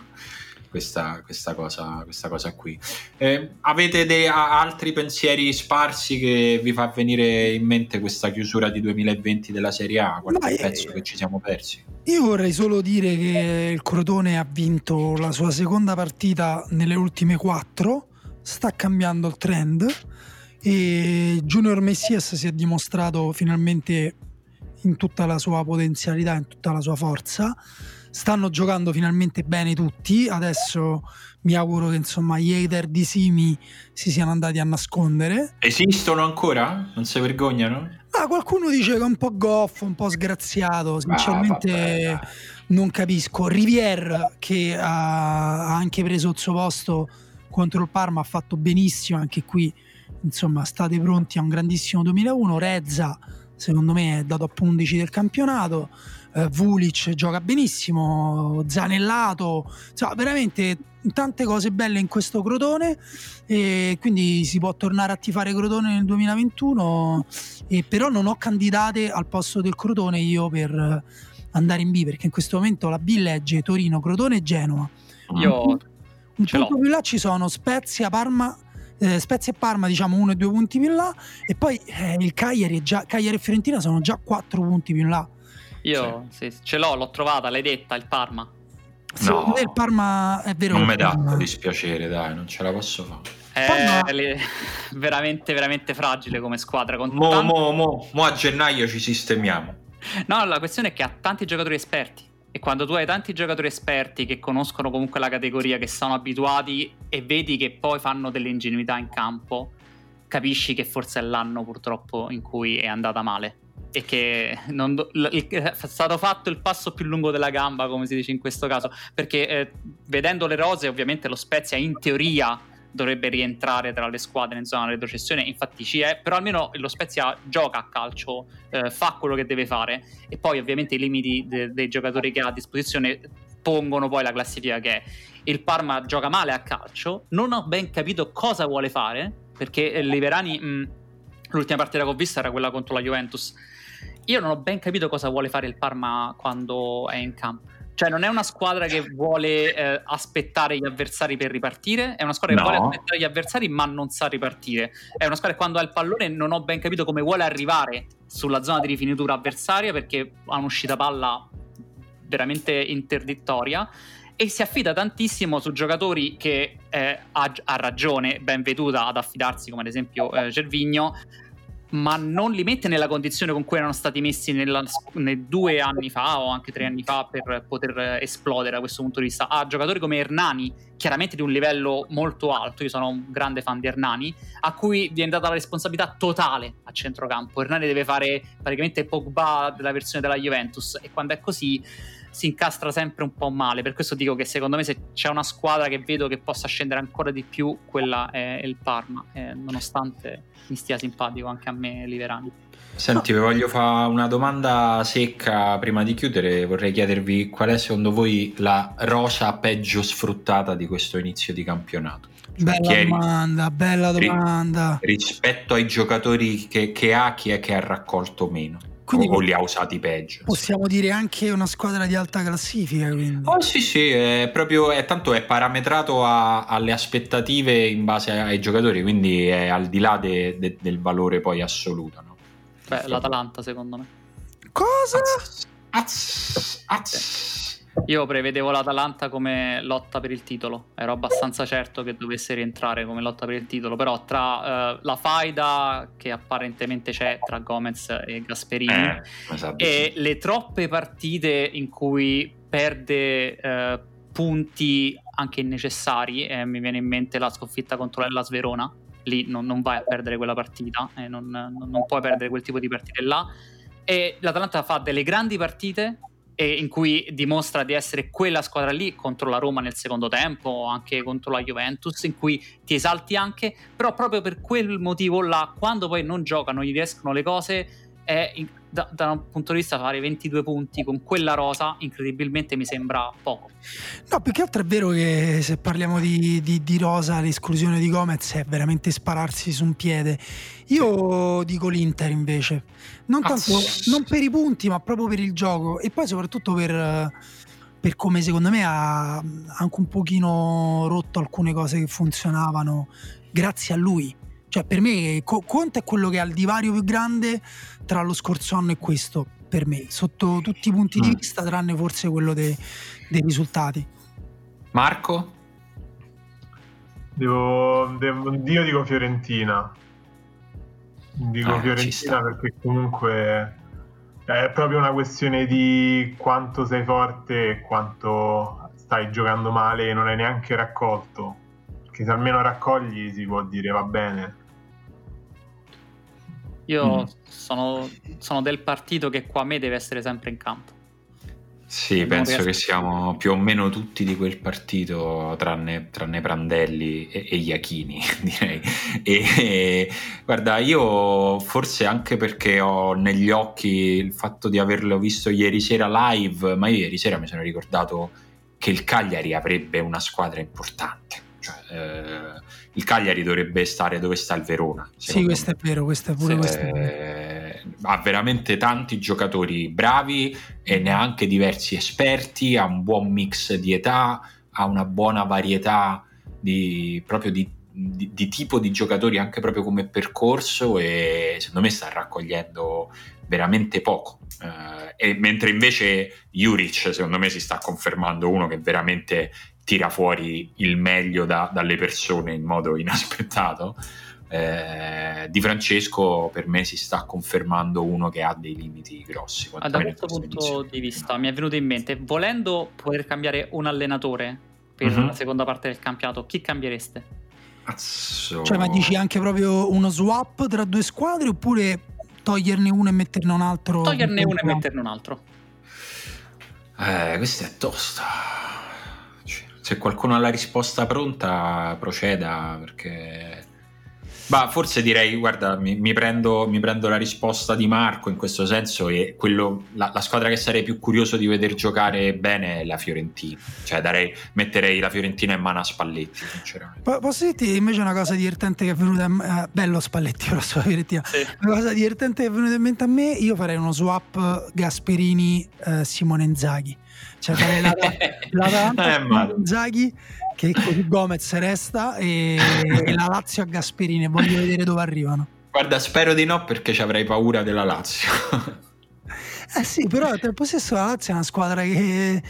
questa, questa, cosa, questa cosa qui. Eh, avete dei, altri pensieri sparsi che vi fa venire in mente questa chiusura di 2020 della Serie A? Qualche Ma pezzo io, che ci siamo persi? Io vorrei solo dire che il Crotone ha vinto la sua seconda partita nelle ultime quattro, sta cambiando il trend e Junior Messias si è dimostrato finalmente in tutta la sua potenzialità, in tutta la sua forza stanno giocando finalmente bene tutti. Adesso mi auguro che insomma gli hater di Simi si siano andati a nascondere. Esistono ancora? Non si vergognano? Ah, qualcuno dice che è un po' goffo, un po' sgraziato. Sinceramente ah, non capisco. Rivière, che ha anche preso il suo posto contro il Parma, ha fatto benissimo anche qui. Insomma, state pronti a un grandissimo 2001. Rezza, secondo me, è dato a 11 del campionato eh, Vulic gioca benissimo, Zanellato, insomma, veramente tante cose belle in questo Crotone e quindi si può tornare a tifare Crotone nel 2021 e però non ho candidate al posto del Crotone io per andare in B perché in questo momento la B legge Torino, Crotone e Genova io un punto più là ci sono Spezia, Parma eh, Spezia e Parma diciamo uno e due punti più in là e poi eh, il Cagliari e, già, Cagliari e Fiorentina sono già quattro punti più in là. Io sì. Sì, ce l'ho, l'ho trovata, l'hai detta, il Parma. Sì, no, il Parma è vero. Non mi dà dispiacere, dai, non ce la posso fare. È Parma... veramente, veramente fragile come squadra. Con mo, tanti... mo, mo, mo a gennaio ci sistemiamo. No, la questione è che ha tanti giocatori esperti. E quando tu hai tanti giocatori esperti che conoscono comunque la categoria, che sono abituati e vedi che poi fanno delle ingenuità in campo, capisci che forse è l'anno purtroppo in cui è andata male e che non, è stato fatto il passo più lungo della gamba, come si dice in questo caso, perché eh, vedendo le rose ovviamente lo Spezia in teoria dovrebbe rientrare tra le squadre in zona retrocessione, infatti ci è, però almeno lo Spezia gioca a calcio, eh, fa quello che deve fare e poi ovviamente i limiti de- dei giocatori che ha a disposizione pongono poi la classifica che è. Il Parma gioca male a calcio, non ho ben capito cosa vuole fare, perché Liverani, mh, l'ultima partita che ho visto era quella contro la Juventus, io non ho ben capito cosa vuole fare il Parma quando è in campo. Cioè, non è una squadra che vuole eh, aspettare gli avversari per ripartire, è una squadra no. che vuole aspettare gli avversari ma non sa ripartire. È una squadra che quando ha il pallone non ho ben capito come vuole arrivare sulla zona di rifinitura avversaria perché ha un'uscita palla veramente interdittoria e si affida tantissimo su giocatori che eh, ha, ha, ragione ben veduta ad affidarsi come ad esempio eh, Gervigno ma non li mette nella condizione con cui erano stati messi nella, nei due anni fa o anche tre anni fa per poter esplodere da questo punto di vista. Ha giocatori come Hernani, chiaramente di un livello molto alto, io sono un grande fan di Hernani, a cui viene data la responsabilità totale a centrocampo. Hernani deve fare praticamente Pogba della versione della Juventus e quando è così si incastra sempre un po' male. Per questo dico che secondo me se c'è una squadra che vedo che possa scendere ancora di più, quella è il Parma, eh, nonostante mi stia simpatico anche a me Liverani. Senti, vi voglio fare una domanda secca prima di chiudere. Vorrei chiedervi qual è secondo voi la rosa peggio sfruttata di questo inizio di campionato? Cioè, bella domanda, bella domanda. Rispetto ai giocatori che, che ha, chi è che ha raccolto meno? Quindi o li ha usati peggio. Possiamo dire anche una squadra di alta classifica. Quindi. Oh, sì, sì, è proprio, è, tanto è parametrato a, alle aspettative in base ai giocatori, quindi è al di là de, de, del valore poi assoluto. No? Beh, l'Atalanta secondo me. Cosa? Az, az, az. Io prevedevo l'Atalanta come lotta per il titolo, ero abbastanza certo che dovesse rientrare come lotta per il titolo, però tra uh, la faida che apparentemente c'è tra Gomez e Gasperini eh, esatto, e sì. le troppe partite in cui perde uh, punti anche necessari, eh, mi viene in mente la sconfitta contro l'Ellas Verona, lì non, non vai a perdere quella partita, eh, non, non puoi perdere quel tipo di partite là, e l'Atalanta fa delle grandi partite in cui dimostra di essere quella squadra lì contro la Roma nel secondo tempo, anche contro la Juventus, in cui ti esalti anche, però proprio per quel motivo là, quando poi non giocano, gli riescono le cose, è in, da, da, un punto di vista fare 22 punti con quella rosa incredibilmente mi sembra poco. No, più che altro è vero che se parliamo di, di, di rosa l'esclusione di Gomez è veramente spararsi su un piede. Io dico l'Inter invece, non, tanto, non per i punti ma proprio per il gioco e poi soprattutto per, per come secondo me ha anche un pochino rotto alcune cose che funzionavano grazie a lui cioè, per me Conte è quello che ha il divario più grande tra lo scorso anno e questo, per me, sotto tutti i punti mm. di vista, tranne forse quello de- dei risultati. Marco? Devo, devo, io dico Fiorentina. Dico ah, Fiorentina perché comunque è proprio una questione di quanto sei forte e quanto stai giocando male e non hai neanche raccolto. Perché se almeno raccogli si può dire va bene. Io mm. sono, sono, del partito che qua a me deve essere sempre in campo. Sì, non penso riesco... che siamo più o meno tutti di quel partito, tranne, tranne Prandelli e, e Iachini, direi. E, e, guarda, io forse anche perché ho negli occhi il fatto di averlo visto ieri sera live, ma io ieri sera mi sono ricordato che il Cagliari avrebbe una squadra importante. Cioè, eh, il Cagliari dovrebbe stare dove sta il Verona. Sì, questo me. è vero, questo è pure questo eh, ha veramente tanti giocatori bravi e neanche diversi esperti, ha un buon mix di età, ha una buona varietà di, proprio di, di, di, tipo di giocatori anche proprio come percorso e secondo me sta raccogliendo veramente poco. Uh, e mentre invece Juric secondo me si sta confermando uno che veramente tira fuori il meglio da, dalle persone in modo inaspettato. Eh, di Francesco per me si sta confermando uno che ha dei limiti grossi. Ah, da questo punto edizione. di vista mi è venuto in mente, volendo poter cambiare un allenatore per mm-hmm. la seconda parte del campionato, chi cambiereste? Azzo. Cioè, ma dici anche proprio uno swap tra due squadre oppure toglierne uno e metterne un altro? Toglierne uno e metterne un altro. Eh, questa è tosta. Se qualcuno ha la risposta pronta, proceda perché Bah, forse direi, guarda, mi, mi, prendo, mi, prendo, la risposta di Marco in questo senso e quello, la, la, squadra che sarei più curioso di vedere giocare bene è la Fiorentina. Cioè darei, metterei la Fiorentina in mano a Spalletti, sinceramente. Po- posso dirti invece una cosa divertente che è venuta in mente? Eh, bello Spalletti, però sulla Fiorentina. Sì. Una cosa divertente che è venuta in mente a me, io farei uno swap Gasperini-Simone eh, Inzaghi. Cioè farei la, la, la, la Inzaghi che così Gomez resta e, e la Lazio a Gasperini. Voglio vedere dove arrivano. Guarda, spero di no perché ci avrei paura della Lazio. eh sì, però al tempo stesso la Lazio è una squadra che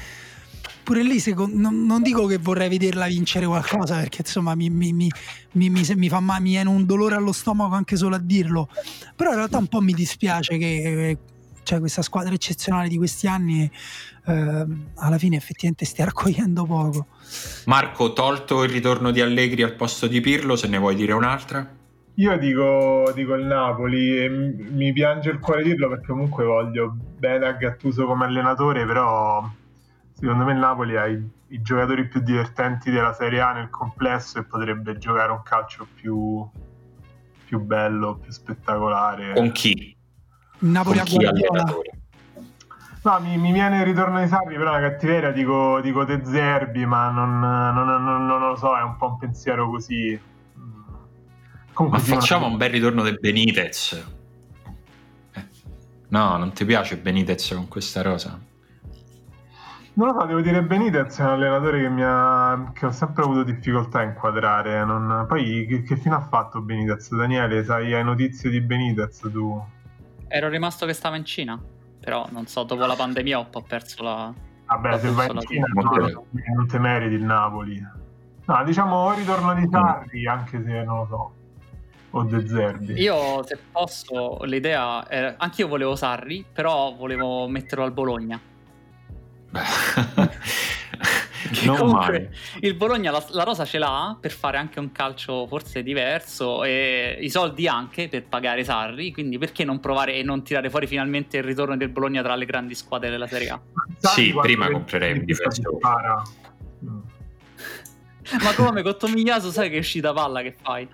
pure lì secondo, non, non, dico che vorrei vederla vincere qualcosa perché insomma mi, mi, mi, mi fa, mi viene un dolore allo stomaco anche solo a dirlo però in realtà un po' mi dispiace che cioè, questa squadra eccezionale di questi anni eh, alla fine effettivamente stia raccogliendo poco. Marco, tolto il ritorno di Allegri al posto di Pirlo, se ne vuoi dire un'altra? Io dico, dico il Napoli e mi piange il cuore dirlo perché comunque voglio bene a Gattuso come allenatore, però secondo me il Napoli ha i, i, giocatori più divertenti della Serie A nel complesso e potrebbe giocare un calcio più, più bello, più spettacolare. Con chi? Napoli Con a Guardiola. No, mi, mi, viene il ritorno di Sarri, però una cattiveria dico, dico De Zerbi, ma non, non, non, non, lo so, è un po' un pensiero così. Comunque ma facciamo un bel ritorno del Benitez. Eh. No, non ti piace Benitez con questa rosa? Non lo so, devo dire Benitez è un allenatore che, mi ha, che ho sempre avuto difficoltà a inquadrare. Non... Poi che, che fine ha fatto Benitez? Daniele, sai, hai notizie di Benitez tu? Ero rimasto che stava in Cina però non so, dopo la pandemia ho un po' perso la... Vabbè, se vai in Cina no, non te meriti il Napoli. No, diciamo ritorno di Sarri, anche se non lo so. O De Zerbi. Io, se posso, l'idea... Era... Anche io volevo Sarri, però volevo metterlo al Bologna. non comunque, male. Il Bologna la, la, rosa ce l'ha per fare anche un calcio forse diverso e i soldi anche per pagare Sarri, quindi perché non provare e non tirare fuori finalmente il ritorno del Bologna tra le grandi squadre della Serie A? Sì, prima comprerei un difensore. Ma come con Tomigliaso sai che è uscita palla che fai?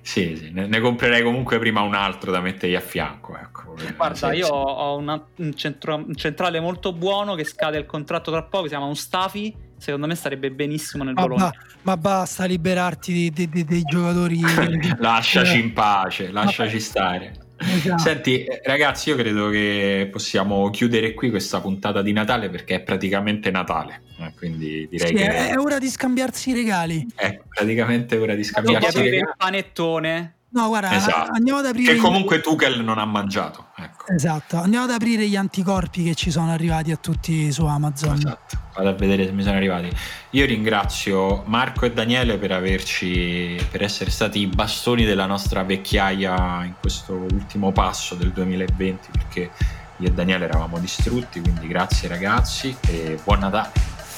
sì, sì. Ne, ne, comprerei comunque prima un altro da mettergli a fianco. Ecco. Guarda, io ho una, un, centro, un, centrale molto buono che scade il contratto tra poco, si chiama Mustafi. Secondo me starebbe benissimo nel ma Bologna. Ba, ma basta liberarti dei, dei, dei giocatori. lasciaci in pace, lasciaci stare. Esatto. Senti, ragazzi, io credo che possiamo chiudere qui questa puntata di Natale perché è praticamente Natale. Eh, quindi direi sì, che è ora di scambiarsi i regali. È praticamente ora di scambiarsi i regali. il panettone. No, guarda, esatto. andiamo ad aprire. Che comunque Tuchel non ha mangiato. Ecco. Esatto, andiamo ad aprire gli anticorpi che ci sono arrivati a tutti su Amazon. Esatto, vado a vedere se mi sono arrivati. Io ringrazio Marco e Daniele per averci, per essere stati i bastoni della nostra vecchiaia in questo ultimo passo del 2020, perché io e Daniele eravamo distrutti. Quindi grazie ragazzi e buon Natale.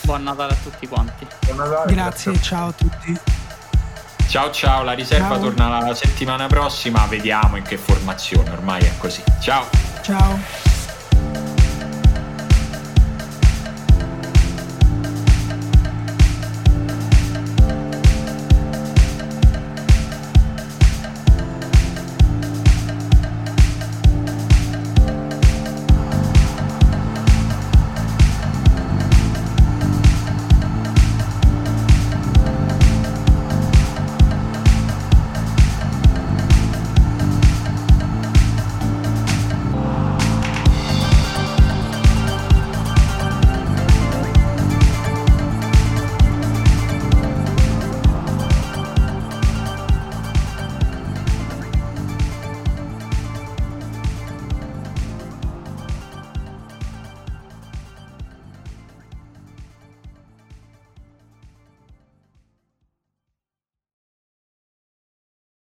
Buon Natale a tutti quanti. Natale, grazie, grazie, ciao a tutti. Ciao ciao, la riserva ciao. torna la settimana prossima, vediamo in che formazione, ormai è così. Ciao. Ciao.